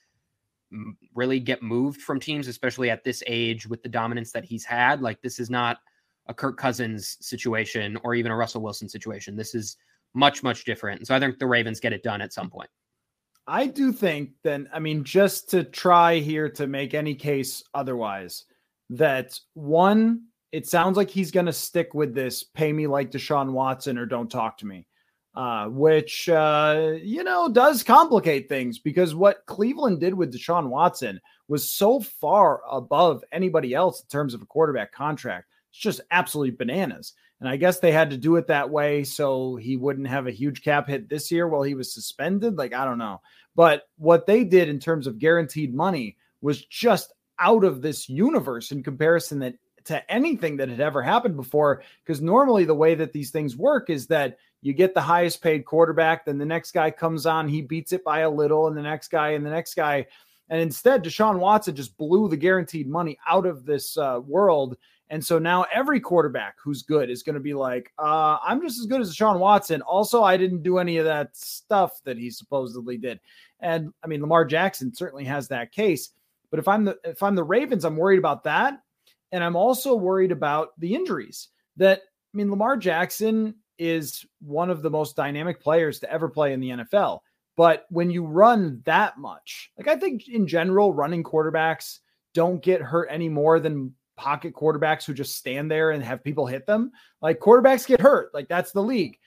really get moved from teams, especially at this age with the dominance that he's had. Like, this is not a Kirk Cousins situation or even a Russell Wilson situation. This is much, much different. And so I think the Ravens get it done at some point. I do think then, I mean, just to try here to make any case otherwise, that one, it sounds like he's going to stick with this pay me like Deshaun Watson or don't talk to me, uh, which, uh, you know, does complicate things because what Cleveland did with Deshaun Watson was so far above anybody else in terms of a quarterback contract. It's just absolutely bananas. And I guess they had to do it that way so he wouldn't have a huge cap hit this year while he was suspended. Like, I don't know. But what they did in terms of guaranteed money was just out of this universe in comparison that to anything that had ever happened before. Because normally the way that these things work is that you get the highest paid quarterback, then the next guy comes on, he beats it by a little, and the next guy, and the next guy. And instead, Deshaun Watson just blew the guaranteed money out of this uh, world and so now every quarterback who's good is going to be like, uh, I'm just as good as Sean Watson. Also, I didn't do any of that stuff that he supposedly did. And I mean, Lamar Jackson certainly has that case. But if I'm the if I'm the Ravens, I'm worried about that. And I'm also worried about the injuries. That I mean, Lamar Jackson is one of the most dynamic players to ever play in the NFL. But when you run that much, like I think in general, running quarterbacks don't get hurt any more than pocket quarterbacks who just stand there and have people hit them. Like quarterbacks get hurt, like that's the league.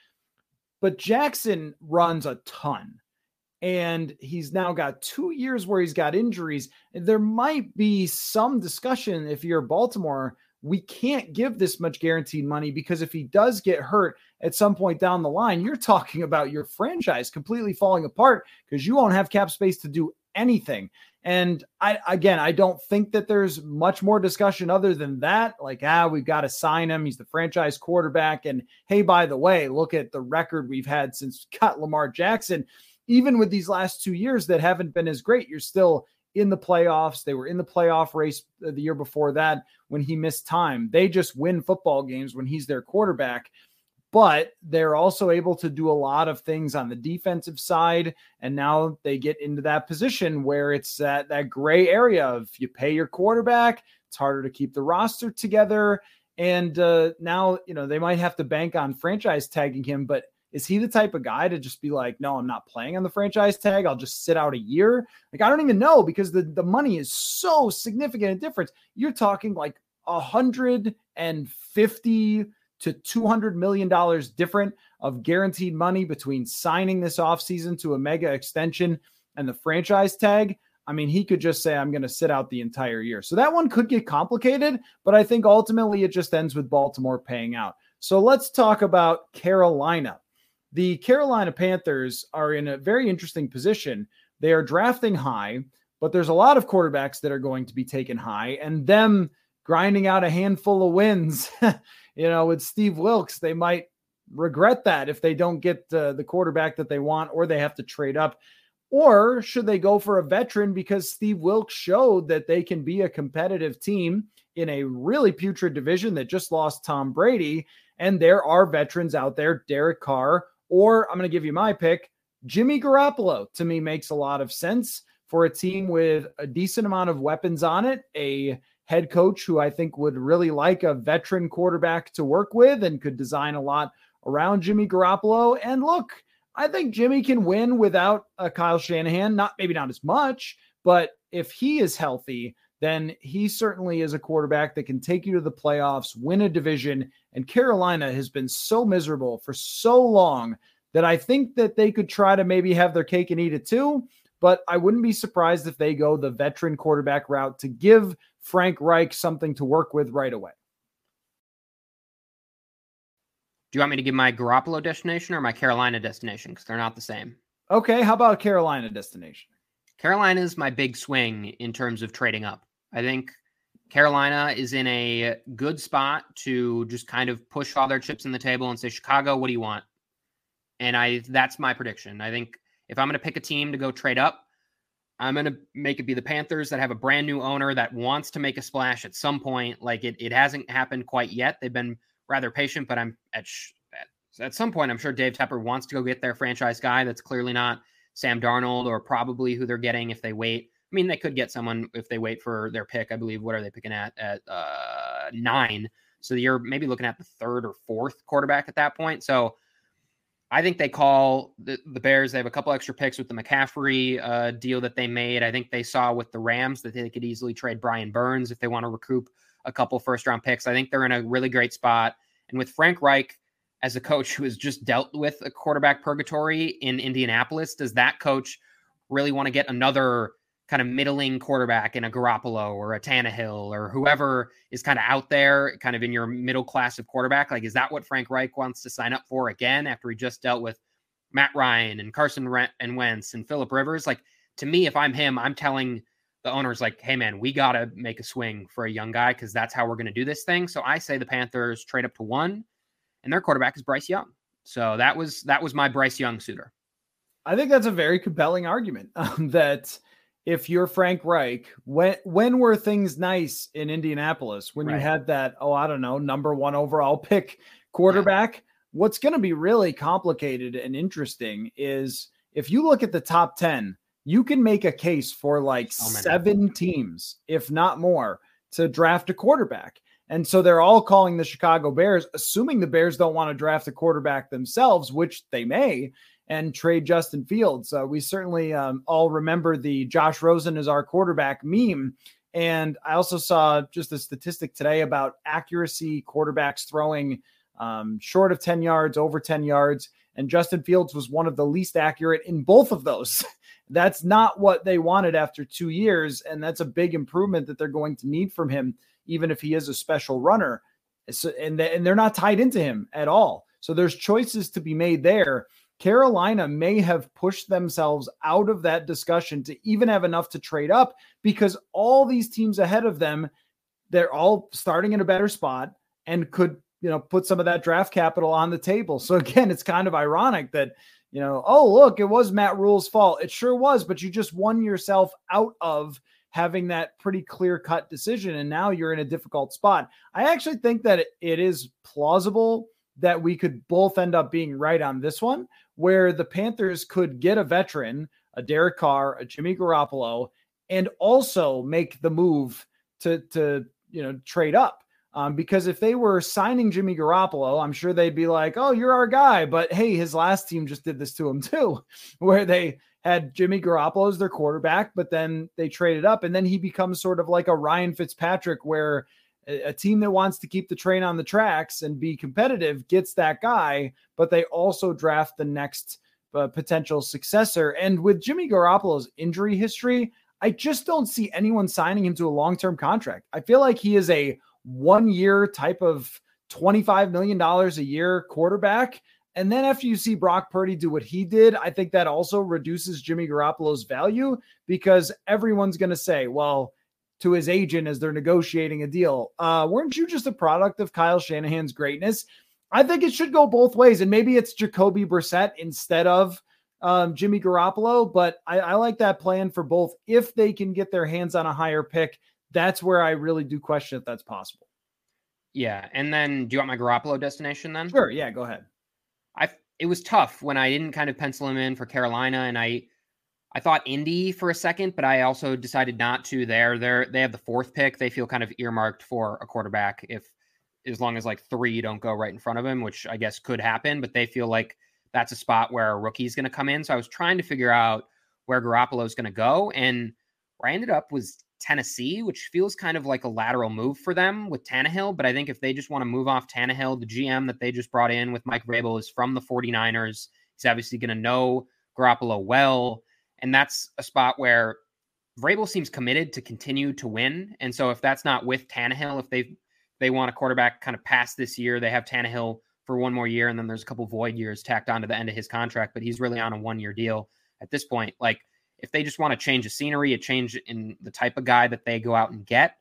But Jackson runs a ton. And he's now got two years where he's got injuries. There might be some discussion if you're Baltimore, we can't give this much guaranteed money because if he does get hurt at some point down the line, you're talking about your franchise completely falling apart because you won't have cap space to do anything. And I again, I don't think that there's much more discussion other than that. Like, ah, we've got to sign him. He's the franchise quarterback. And hey, by the way, look at the record we've had since cut Lamar Jackson. Even with these last two years that haven't been as great, you're still in the playoffs. They were in the playoff race the year before that when he missed time. They just win football games when he's their quarterback but they're also able to do a lot of things on the defensive side. And now they get into that position where it's that, that gray area of you pay your quarterback, it's harder to keep the roster together. And uh, now, you know, they might have to bank on franchise tagging him, but is he the type of guy to just be like, no, I'm not playing on the franchise tag. I'll just sit out a year? Like, I don't even know because the, the money is so significant a difference. You're talking like a hundred and fifty to $200 million different of guaranteed money between signing this offseason to a mega extension and the franchise tag. I mean, he could just say, I'm going to sit out the entire year. So that one could get complicated, but I think ultimately it just ends with Baltimore paying out. So let's talk about Carolina. The Carolina Panthers are in a very interesting position. They are drafting high, but there's a lot of quarterbacks that are going to be taken high, and them grinding out a handful of wins, you know, with Steve Wilks, they might regret that if they don't get uh, the quarterback that they want or they have to trade up. Or should they go for a veteran because Steve Wilks showed that they can be a competitive team in a really putrid division that just lost Tom Brady? And there are veterans out there, Derek Carr, or I'm going to give you my pick, Jimmy Garoppolo. To me, makes a lot of sense for a team with a decent amount of weapons on it, a head coach who I think would really like a veteran quarterback to work with and could design a lot around Jimmy Garoppolo. And look, I think Jimmy can win without a Kyle Shanahan, not maybe not as much, but if he is healthy, then he certainly is a quarterback that can take you to the playoffs, win a division. And Carolina has been so miserable for so long that I think that they could try to maybe have their cake and eat it too. But I wouldn't be surprised if they go the veteran quarterback route to give Frank Reich something to work with right away. Do you want me to give my Garoppolo destination or my Carolina destination? Because they're not the same. Okay. How about Carolina destination? Carolina is my big swing in terms of trading up. I think Carolina is in a good spot to just kind of push all their chips in the table and say, Chicago, what do you want? And I that's my prediction. I think if I'm going to pick a team to go trade up, I'm going to make it be the Panthers that have a brand new owner that wants to make a splash at some point. Like it, it hasn't happened quite yet. They've been rather patient, but I'm at, at, at some point, I'm sure Dave Tepper wants to go get their franchise guy. That's clearly not Sam Darnold or probably who they're getting if they wait. I mean, they could get someone if they wait for their pick. I believe what are they picking at at uh, nine? So you're maybe looking at the third or fourth quarterback at that point. So I think they call the, the Bears. They have a couple extra picks with the McCaffrey uh, deal that they made. I think they saw with the Rams that they could easily trade Brian Burns if they want to recoup a couple first round picks. I think they're in a really great spot. And with Frank Reich as a coach who has just dealt with a quarterback purgatory in Indianapolis, does that coach really want to get another kind of middling quarterback in a Garoppolo or a Tannehill or whoever is kind of out there, kind of in your middle class of quarterback. Like, is that what Frank Reich wants to sign up for again after he just dealt with Matt Ryan and Carson and Wentz and Philip Rivers? Like, to me, if I'm him, I'm telling the owners, like, hey, man, we got to make a swing for a young guy because that's how we're going to do this thing. So I say the Panthers trade up to one, and their quarterback is Bryce Young. So that was that was my Bryce Young suitor. I think that's a very compelling argument um, that if you're Frank Reich, when when were things nice in Indianapolis when right. you had that oh I don't know number one overall pick quarterback? Yeah. What's going to be really complicated and interesting is if you look at the top ten, you can make a case for like seven teams, if not more, to draft a quarterback. And so they're all calling the Chicago Bears, assuming the Bears don't want to draft a quarterback themselves, which they may and trade Justin Fields. Uh, we certainly um, all remember the Josh Rosen is our quarterback meme. And I also saw just a statistic today about accuracy quarterbacks throwing um, short of 10 yards, over 10 yards. And Justin Fields was one of the least accurate in both of those. that's not what they wanted after two years. And that's a big improvement that they're going to need from him, even if he is a special runner. So, and, and they're not tied into him at all. So there's choices to be made there. Carolina may have pushed themselves out of that discussion to even have enough to trade up because all these teams ahead of them, they're all starting in a better spot and could, you know, put some of that draft capital on the table. So again, it's kind of ironic that, you know, oh, look, it was Matt Rhule's fault. It sure was, but you just won yourself out of having that pretty clear cut decision. And now you're in a difficult spot. I actually think that it is plausible that we could both end up being right on this one, where the Panthers could get a veteran, a Derek Carr, a Jimmy Garoppolo, and also make the move to to you know trade up. Um, because if they were signing Jimmy Garoppolo, I'm sure they'd be like, "Oh, you're our guy," but hey, his last team just did this to him too, where they had Jimmy Garoppolo as their quarterback, but then they traded up, and then he becomes sort of like a Ryan Fitzpatrick, where A, team that wants to keep the train on the tracks and be competitive gets that guy, but they also draft the next uh, potential successor. And with Jimmy Garoppolo's injury history, I just don't see anyone signing him to a long term contract. I feel like he is a one year type of $25 million a year quarterback. And then after you see Brock Purdy do what he did, I think that also reduces Jimmy Garoppolo's value because everyone's going to say, well, to his agent as they're negotiating a deal, uh, weren't you just a product of Kyle Shanahan's greatness? I think it should go both ways. And maybe it's Jacoby Brissett instead of um, Jimmy Garoppolo, but I, I like that plan for both. If they can get their hands on a higher pick, that's where I really do question if that's possible. Yeah. And then do you want my Garoppolo destination then? Sure. Yeah. Go ahead. I it was tough when I didn't kind of pencil him in for Carolina, and I I thought Indy for a second, but I also decided not to. There, they they have the fourth pick. They feel kind of earmarked for a quarterback if as long as like three don't go right in front of him, which I guess could happen. But they feel like that's a spot where a rookie's going to come in. So I was trying to figure out where Garoppolo is going to go, and where I ended up was Tennessee, which feels kind of like a lateral move for them with Tannehill. But I think if they just want to move off Tannehill, the GM that they just brought in with Mike Vrabel is from the 49ers. He's obviously going to know Garoppolo well. And that's a spot where Vrabel seems committed to continue to win. And so if that's not with Tannehill, if they they want a quarterback kind of past this year, they have Tannehill for one more year, and then there's a couple void years tacked on to the end of his contract, but he's really on a one year deal at this point. Like if they just want to change the scenery, a change in the type of guy that they go out and get,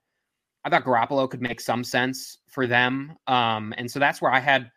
I thought Garoppolo could make some sense for them. Um, and so that's where I had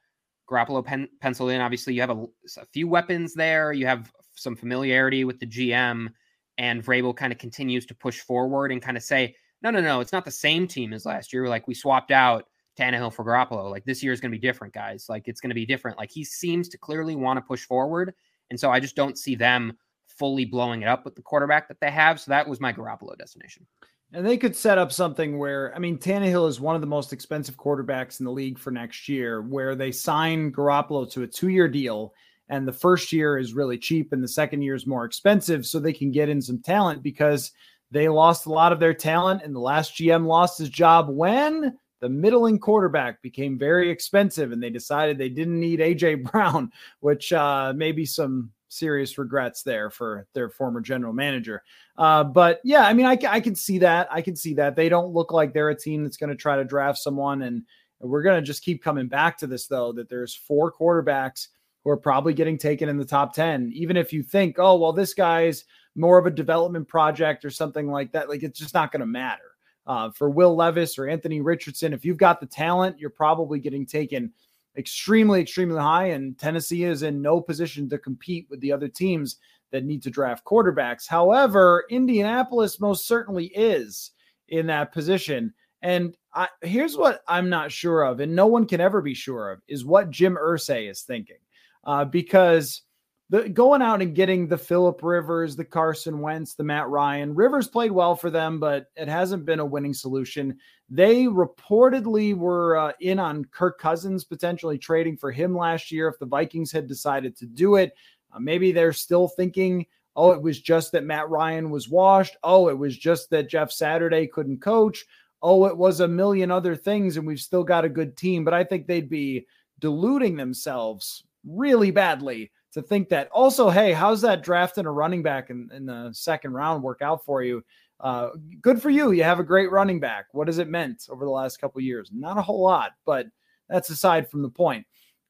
Garoppolo pen, penciled in. Obviously, you have a, a, few weapons there. You have some familiarity with the GM, and Vrabel kind of continues to push forward and kind of say, no, no, no, it's not the same team as last year. Like we swapped out Tannehill for Garoppolo. Like this year is going to be different, guys. Like it's going to be different. Like he seems to clearly want to push forward. And so I just don't see them fully blowing it up with the quarterback that they have. So that was my Garoppolo destination. And they could set up something where, I mean, Tannehill is one of the most expensive quarterbacks in the league for next year, where they sign Garoppolo to a two year deal. And the first year is really cheap and the second year is more expensive. So they can get in some talent because they lost a lot of their talent. And the last GM lost his job when the middling quarterback became very expensive and they decided they didn't need AJ Brown, which uh, maybe some serious regrets there for their former general manager. Uh, but yeah, I mean, I, I can see that. I can see that. They don't look like they're a team that's going to try to draft someone. And we're going to just keep coming back to this, though, that there's four quarterbacks who are probably getting taken in the top 10. Even if you think, oh, well, this guy's more of a development project or something like that, like it's just not going to matter. Uh, for Will Levis or Anthony Richardson, if you've got the talent, you're probably getting taken extremely, extremely high, and Tennessee is in no position to compete with the other teams that need to draft quarterbacks. However, Indianapolis most certainly is in that position. And I, here's what I'm not sure of, and no one can ever be sure of, is what Jim Irsay is thinking. Uh, because the going out and getting the Philip Rivers, the Carson Wentz, the Matt Ryan. Rivers played well for them, but it hasn't been a winning solution. They reportedly were uh, in on Kirk Cousins potentially trading for him last year if the Vikings had decided to do it. Uh, maybe they're still thinking, oh, it was just that Matt Ryan was washed. Oh, it was just that Jeff Saturday couldn't coach. Oh, it was a million other things, and we've still got a good team. But I think they'd be deluding themselves really badly to think that. Also, hey, how's that drafting a running back in, in the second round work out for you? Uh, good for you. You have a great running back. What has it meant over the last couple years? Not a whole lot, but that's aside from the point.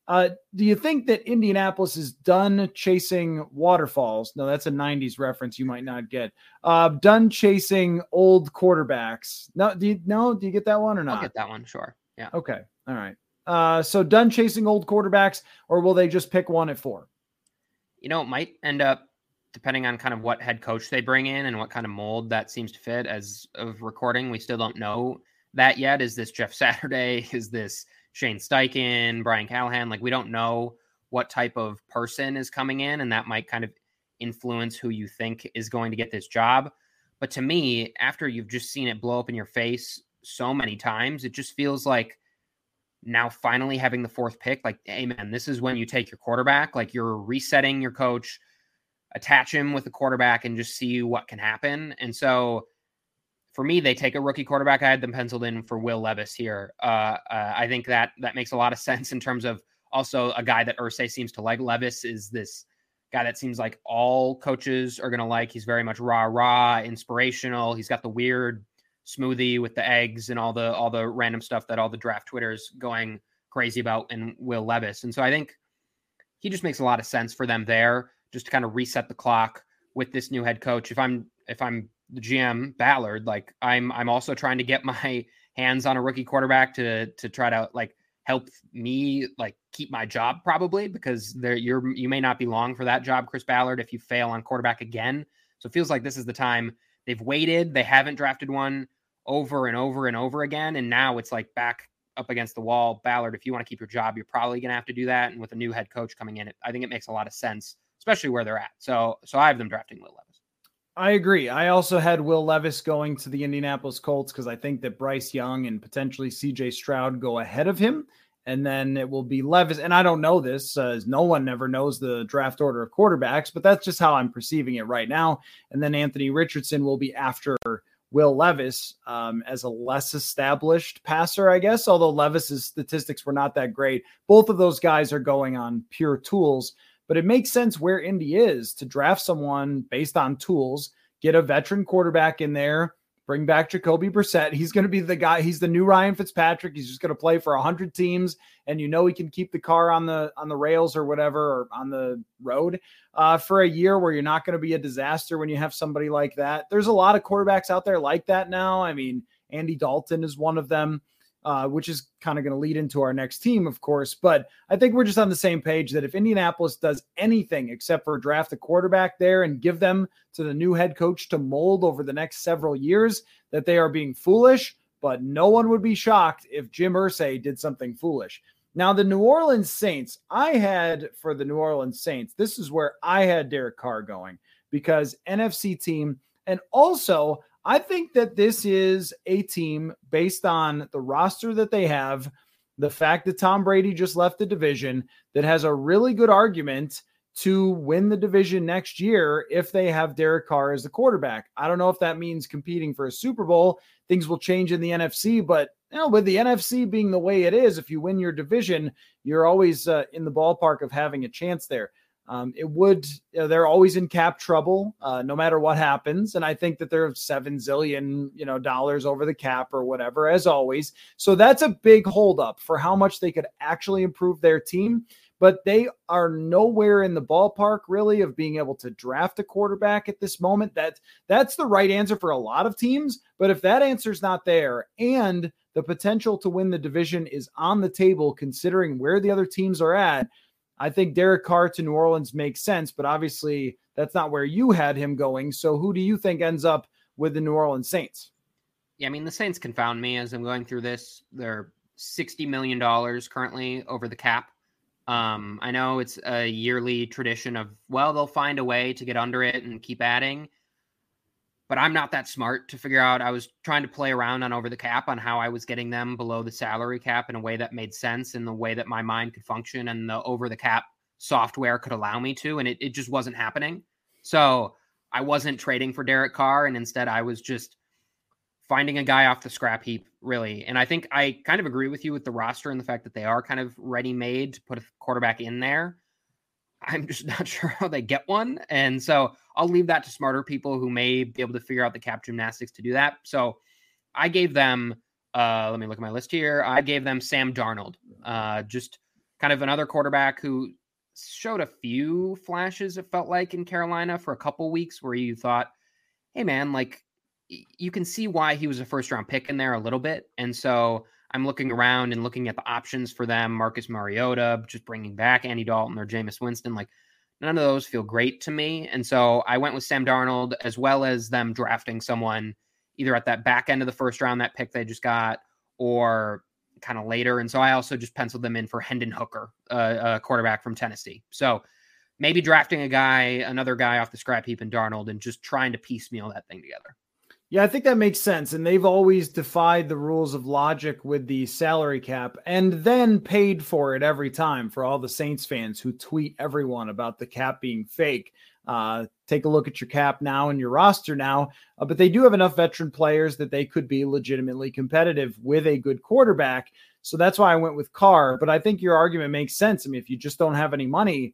Uh, do you think that Indianapolis is done chasing waterfalls? No, that's a 90s reference you might not get. Uh, done chasing old quarterbacks. No, do you know? Do you get that one or not? I'll get that one, sure. Yeah. Okay. All right. Uh, so done chasing old quarterbacks, or will they just pick one at four? you know, it might end up depending on kind of what head coach they bring in and what kind of mold that seems to fit as of recording. We still don't know that yet. Is this Jeff Saturday? Is this Shane Steichen, Brian Callahan? Like we don't know what type of person is coming in, and that might kind of influence who you think is going to get this job. But to me, after you've just seen it blow up in your face so many times, it just feels like now finally having the fourth pick, like, hey man, this is when you take your quarterback. Like you're resetting your coach, attach him with the quarterback, and just see what can happen. And so for me, they take a rookie quarterback. I had them penciled in for Will Levis here. Uh, uh, I think that that makes a lot of sense in terms of also a guy that Irsay seems to like. Levis is this guy that seems like all coaches are going to like. He's very much rah rah, inspirational. He's got the weird smoothie with the eggs and all the all the random stuff that all the draft twitters going crazy about and Will Levis. And so I think he just makes a lot of sense for them there, just to kind of reset the clock with this new head coach. If I'm if I'm the GM Ballard, like I'm I'm also trying to get my hands on a rookie quarterback to to try to like help me like keep my job probably because there you're you may not be long for that job, Chris Ballard, if you fail on quarterback again. So it feels like this is the time they've waited. They haven't drafted one over and over and over again. And now it's like back up against the wall. Ballard, if you want to keep your job, you're probably going to have to do that. And with a new head coach coming in, it, I think it makes a lot of sense, especially where they're at. So, so I have them drafting Will Levis. I agree. I also had Will Levis going to the Indianapolis Colts because I think that Bryce Young and potentially CJ Stroud go ahead of him. And then it will be Levis. And I don't know this, uh, as no one never knows the draft order of quarterbacks, but that's just how I'm perceiving it right now. And then Anthony Richardson will be after Will Levis um, as a less established passer, I guess, although Levis's statistics were not that great. Both of those guys are going on pure tools, but it makes sense where Indy is to draft someone based on tools, get a veteran quarterback in there, bring back Jacoby Brissett. He's going to be the guy. He's the new Ryan Fitzpatrick. He's just going to play for hundred teams, and you know he can keep the car on the on the rails or whatever, or on the road uh, for a year where you're not going to be a disaster when you have somebody like that. There's a lot of quarterbacks out there like that now. I mean, Andy Dalton is one of them uh, which is kind of going to lead into our next team, of course. But I think we're just on the same page that if Indianapolis does anything except for draft a quarterback there and give them to the new head coach to mold over the next several years, that they are being foolish. But no one would be shocked if Jim Irsay did something foolish. Now, the New Orleans Saints, I had for the New Orleans Saints, this is where I had Derek Carr going because NFC team. And also, I think that this is a team based on the roster that they have, the fact that Tom Brady just left the division, that has a really good argument to win the division next year if they have Derek Carr as the quarterback. I don't know if that means competing for a Super Bowl. Things will change in the NFC, but you know, with the NFC being the way it is, if you win your division, you're always uh, in the ballpark of having a chance there. Um, it would, you know, they're always in cap trouble, uh, no matter what happens. And I think that they're seven zillion, you know, dollars over the cap or whatever, as always. So that's a big holdup for how much they could actually improve their team. But they are nowhere in the ballpark, really, of being able to draft a quarterback at this moment. That that's the right answer for a lot of teams. But if that answer is not there, and the potential to win the division is on the table, considering where the other teams are at I think Derek Carr to New Orleans makes sense, but obviously that's not where you had him going. So who do you think ends up with the New Orleans Saints? Yeah, I mean the Saints confound me as I'm going through this. They're sixty million dollars currently over the cap. Um, I know it's a yearly tradition of well, they'll find a way to get under it and keep adding but I'm not that smart to figure out. I was trying to play around on over the cap on how I was getting them below the salary cap in a way that made sense in the way that my mind could function and the over the cap software could allow me to. And it, it just wasn't happening. So I wasn't trading for Derek Carr. And instead, I was just finding a guy off the scrap heap, really. And I think I kind of agree with you with the roster and the fact that they are kind of ready made to put a quarterback in there. I'm just not sure how they get one. And so I'll leave that to smarter people who may be able to figure out the cap gymnastics to do that. So I gave them, uh, let me look at my list here. I gave them Sam Darnold, uh, just kind of another quarterback who showed a few flashes, it felt like in Carolina for a couple weeks where you thought, hey, man, like you can see why he was a first round pick in there a little bit. And so I'm looking around and looking at the options for them. Marcus Mariota, just bringing back Andy Dalton or Jameis Winston. Like none of those feel great to me. And so I went with Sam Darnold as well as them drafting someone either at that back end of the first round, that pick they just got, or kind of later. And so I also just penciled them in for Hendon Hooker, uh, a quarterback from Tennessee. So maybe drafting a guy, another guy off the scrap heap in Darnold and just trying to piecemeal that thing together. Yeah, I think that makes sense. And they've always defied the rules of logic with the salary cap and then paid for it every time for all the Saints fans who tweet everyone about the cap being fake. Uh, take a look at your cap now and your roster now, uh, but they do have enough veteran players that they could be legitimately competitive with a good quarterback. So that's why I went with Carr. But I think your argument makes sense. I mean, if you just don't have any money,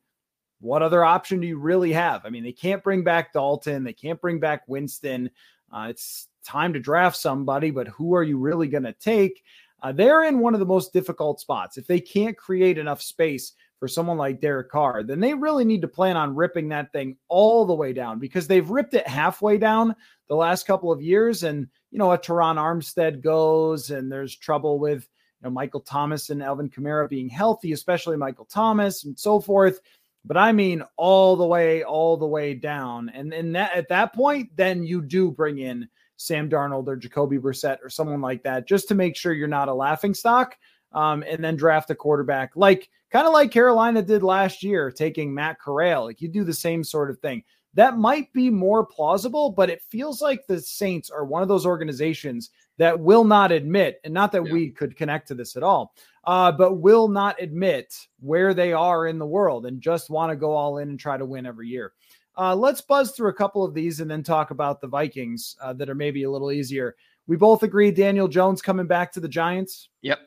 what other option do you really have? I mean, they can't bring back Dalton, they can't bring back Winston. Uh, it's time to draft somebody, but who are you really going to take? Uh, they're in one of the most difficult spots. If they can't create enough space for someone like Derek Carr, then they really need to plan on ripping that thing all the way down because they've ripped it halfway down the last couple of years. And, you know, a Terron Armstead goes and there's trouble with, you know, Michael Thomas and Alvin Kamara being healthy, especially Michael Thomas and so forth. But I mean, all the way, all the way down. And, and that, at that point, then you do bring in Sam Darnold or Jacoby Brissett or someone like that, just to make sure you're not a laughing stock. Um, and then draft a quarterback like kind of like Carolina did last year, taking Matt Corral. Like you do the same sort of thing. That might be more plausible, but it feels like the Saints are one of those organizations that will not admit, and not that yeah. we could connect to this at all, uh, but will not admit where they are in the world and just want to go all in and try to win every year. Uh, let's buzz through a couple of these and then talk about the Vikings uh, that are maybe a little easier. We both agree Daniel Jones coming back to the Giants. Yep.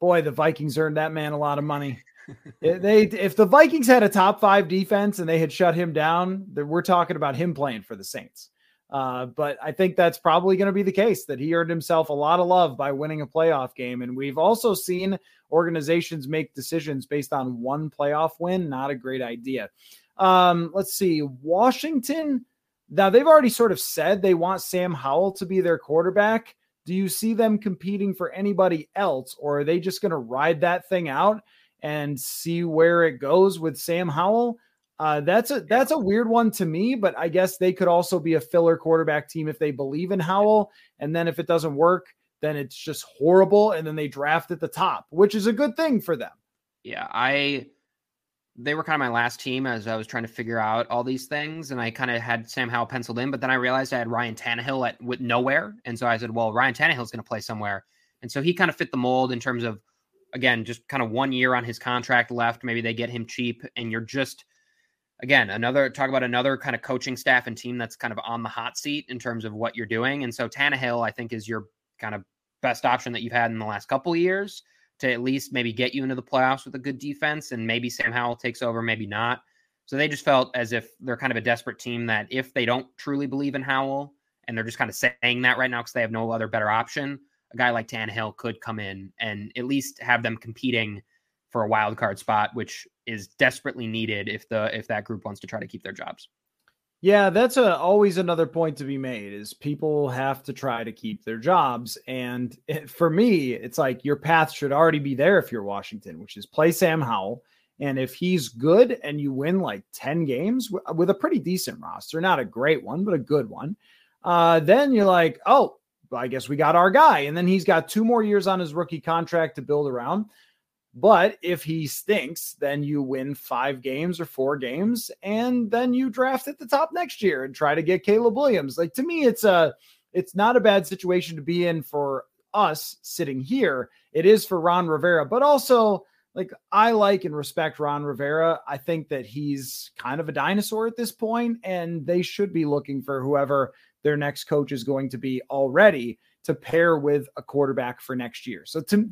Boy, the Vikings earned that man a lot of money. They if the Vikings had a top five defense and they had shut him down, then we're talking about him playing for the Saints. Uh, but I think that's probably going to be the case that he earned himself a lot of love by winning a playoff game. And we've also seen organizations make decisions based on one playoff win. Not a great idea. Um, let's see. Washington. Now they've already sort of said they want Sam Howell to be their quarterback. Do you see them competing for anybody else, or are they just going to ride that thing out and see where it goes with Sam Howell? Uh, that's a that's a weird one to me, but I guess they could also be a filler quarterback team if they believe in Howell, and then if it doesn't work, then it's just horrible, and then they draft at the top, which is a good thing for them. Yeah, I they were kind of my last team as I was trying to figure out all these things, and I kind of had Sam Howell penciled in, but then I realized I had Ryan Tannehill at with nowhere, and so I said, well, Ryan Tannehill is going to play somewhere, and so he kind of fit the mold in terms of, again, just kind of one year on his contract left. Maybe they get him cheap, and you're just, again, another talk about another kind of coaching staff and team that's kind of on the hot seat in terms of what you're doing, and so Tannehill, I think, is your kind of best option that you've had in the last couple years to at least maybe get you into the playoffs with a good defense. And maybe Sam Howell takes over, maybe not. So they just felt as if they're kind of a desperate team that if they don't truly believe in Howell and they're just kind of saying that right now because they have no other better option, a guy like Tannehill could come in and at least have them competing for a wild card spot, which is desperately needed if the if that group wants to try to keep their jobs. Yeah, that's a, always another point to be made is people have to try to keep their jobs. And it, for me, it's like your path should already be there if you're Washington, which is play Sam Howell. And if he's good and you win like 10 games w- with a pretty decent roster, not a great one, but a good one, uh, then you're like, oh, I guess we got our guy. And then he's got two more years on his rookie contract to build around. But if he stinks, then you win five games or four games, and then you draft at the top next year and try to get Caleb Williams. Like to me, it's a it's not a bad situation to be in for us sitting here. It is for Ron Rivera, but also like I like and respect Ron Rivera. I think that he's kind of a dinosaur at this point, and they should be looking for whoever their next coach is going to be already to pair with a quarterback for next year. So to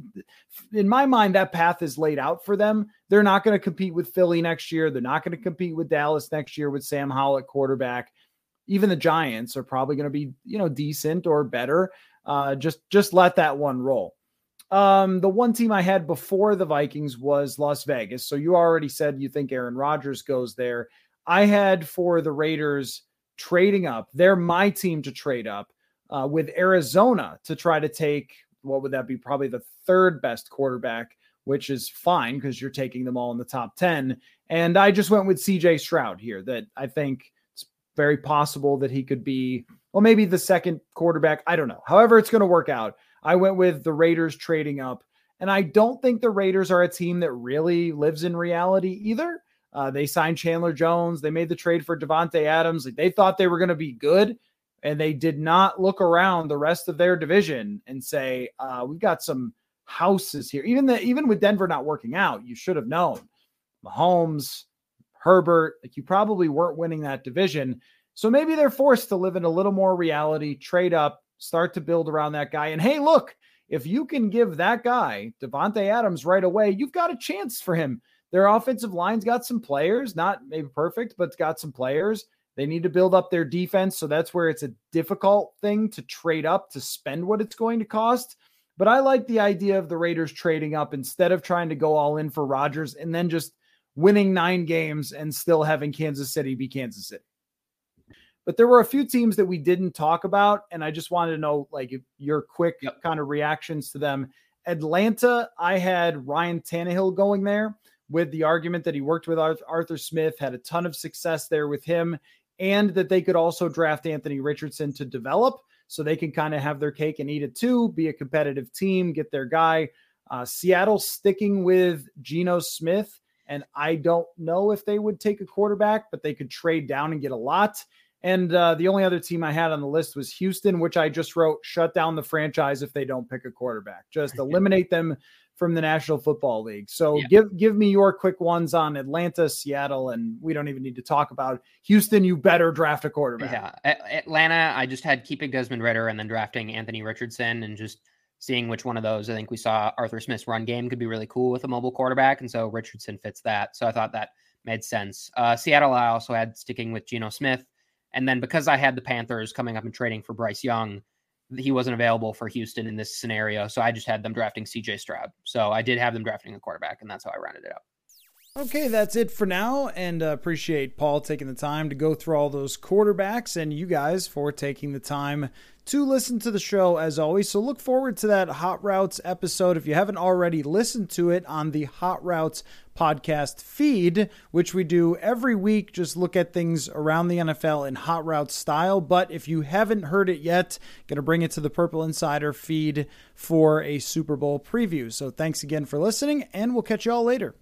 in my mind that path is laid out for them. They're not going to compete with Philly next year. They're not going to compete with Dallas next year with Sam Howell at quarterback. Even the Giants are probably going to be, you know, decent or better. Uh, just just let that one roll. Um, the one team I had before the Vikings was Las Vegas. So you already said you think Aaron Rodgers goes there. I had for the Raiders trading up. They're my team to trade up uh, with Arizona to try to take what would that be? Probably the third best quarterback, which is fine because you're taking them all in the top 10. And I just went with CJ Stroud here, that I think it's very possible that he could be, well, maybe the second quarterback. I don't know. However, it's going to work out. I went with the Raiders trading up. And I don't think the Raiders are a team that really lives in reality either. Uh, they signed Chandler Jones. They made the trade for Davante Adams. Like they thought they were going to be good and they did not look around the rest of their division and say, uh, "We've got some houses here." Even the even with Denver not working out, you should have known. Mahomes, Herbert. Like you probably weren't winning that division. So maybe they're forced to live in a little more reality, trade up, start to build around that guy. And hey, look, if you can give that guy, Davante Adams, right away, you've got a chance for him. Their offensive line's got some players, not maybe perfect, but got some players. They need to build up their defense. So that's where it's a difficult thing to trade up to spend what it's going to cost. But I like the idea of the Raiders trading up instead of trying to go all in for Rodgers and then just winning nine games and still having Kansas City be Kansas City. But there were a few teams that we didn't talk about, and I just wanted to know like your quick yep. kind of reactions to them. Atlanta, I had Ryan Tannehill going there with the argument that he worked with Arthur Smith, had a ton of success there with him and that they could also draft Anthony Richardson to develop so they can kind of have their cake and eat it too, be a competitive team, get their guy. Uh, Seattle sticking with Geno Smith. And I don't know if they would take a quarterback, but they could trade down and get a lot. And uh, the only other team I had on the list was Houston, which I just wrote shut down the franchise if they don't pick a quarterback. Just eliminate them from the National Football League. So yeah. give give me your quick ones on Atlanta, Seattle, and we don't even need to talk about Houston. You better draft a quarterback. Yeah, Atlanta. I just had keeping Desmond Ridder and then drafting Anthony Richardson and just seeing which one of those. I think we saw Arthur Smith's run game could be really cool with a mobile quarterback, and so Richardson fits that. So I thought that made sense. Uh, Seattle, I also had sticking with Geno Smith, and then because I had the Panthers coming up and trading for Bryce Young he wasn't available for Houston in this scenario. So I just had them drafting CJ Stroud. So I did have them drafting a quarterback, and that's how I rounded it out. Okay, that's it for now. And uh, appreciate Paul taking the time to go through all those quarterbacks and you guys for taking the time to listen to the show as always. So look forward to that Hot Routes episode. If you haven't already listened to it on the Hot Routes podcast feed, which we do every week, just look at things around the NFL in Hot Routes style. But if you haven't heard it yet, going to bring it to the Purple Insider feed for a Super Bowl preview. So thanks again for listening, and we'll catch you all later.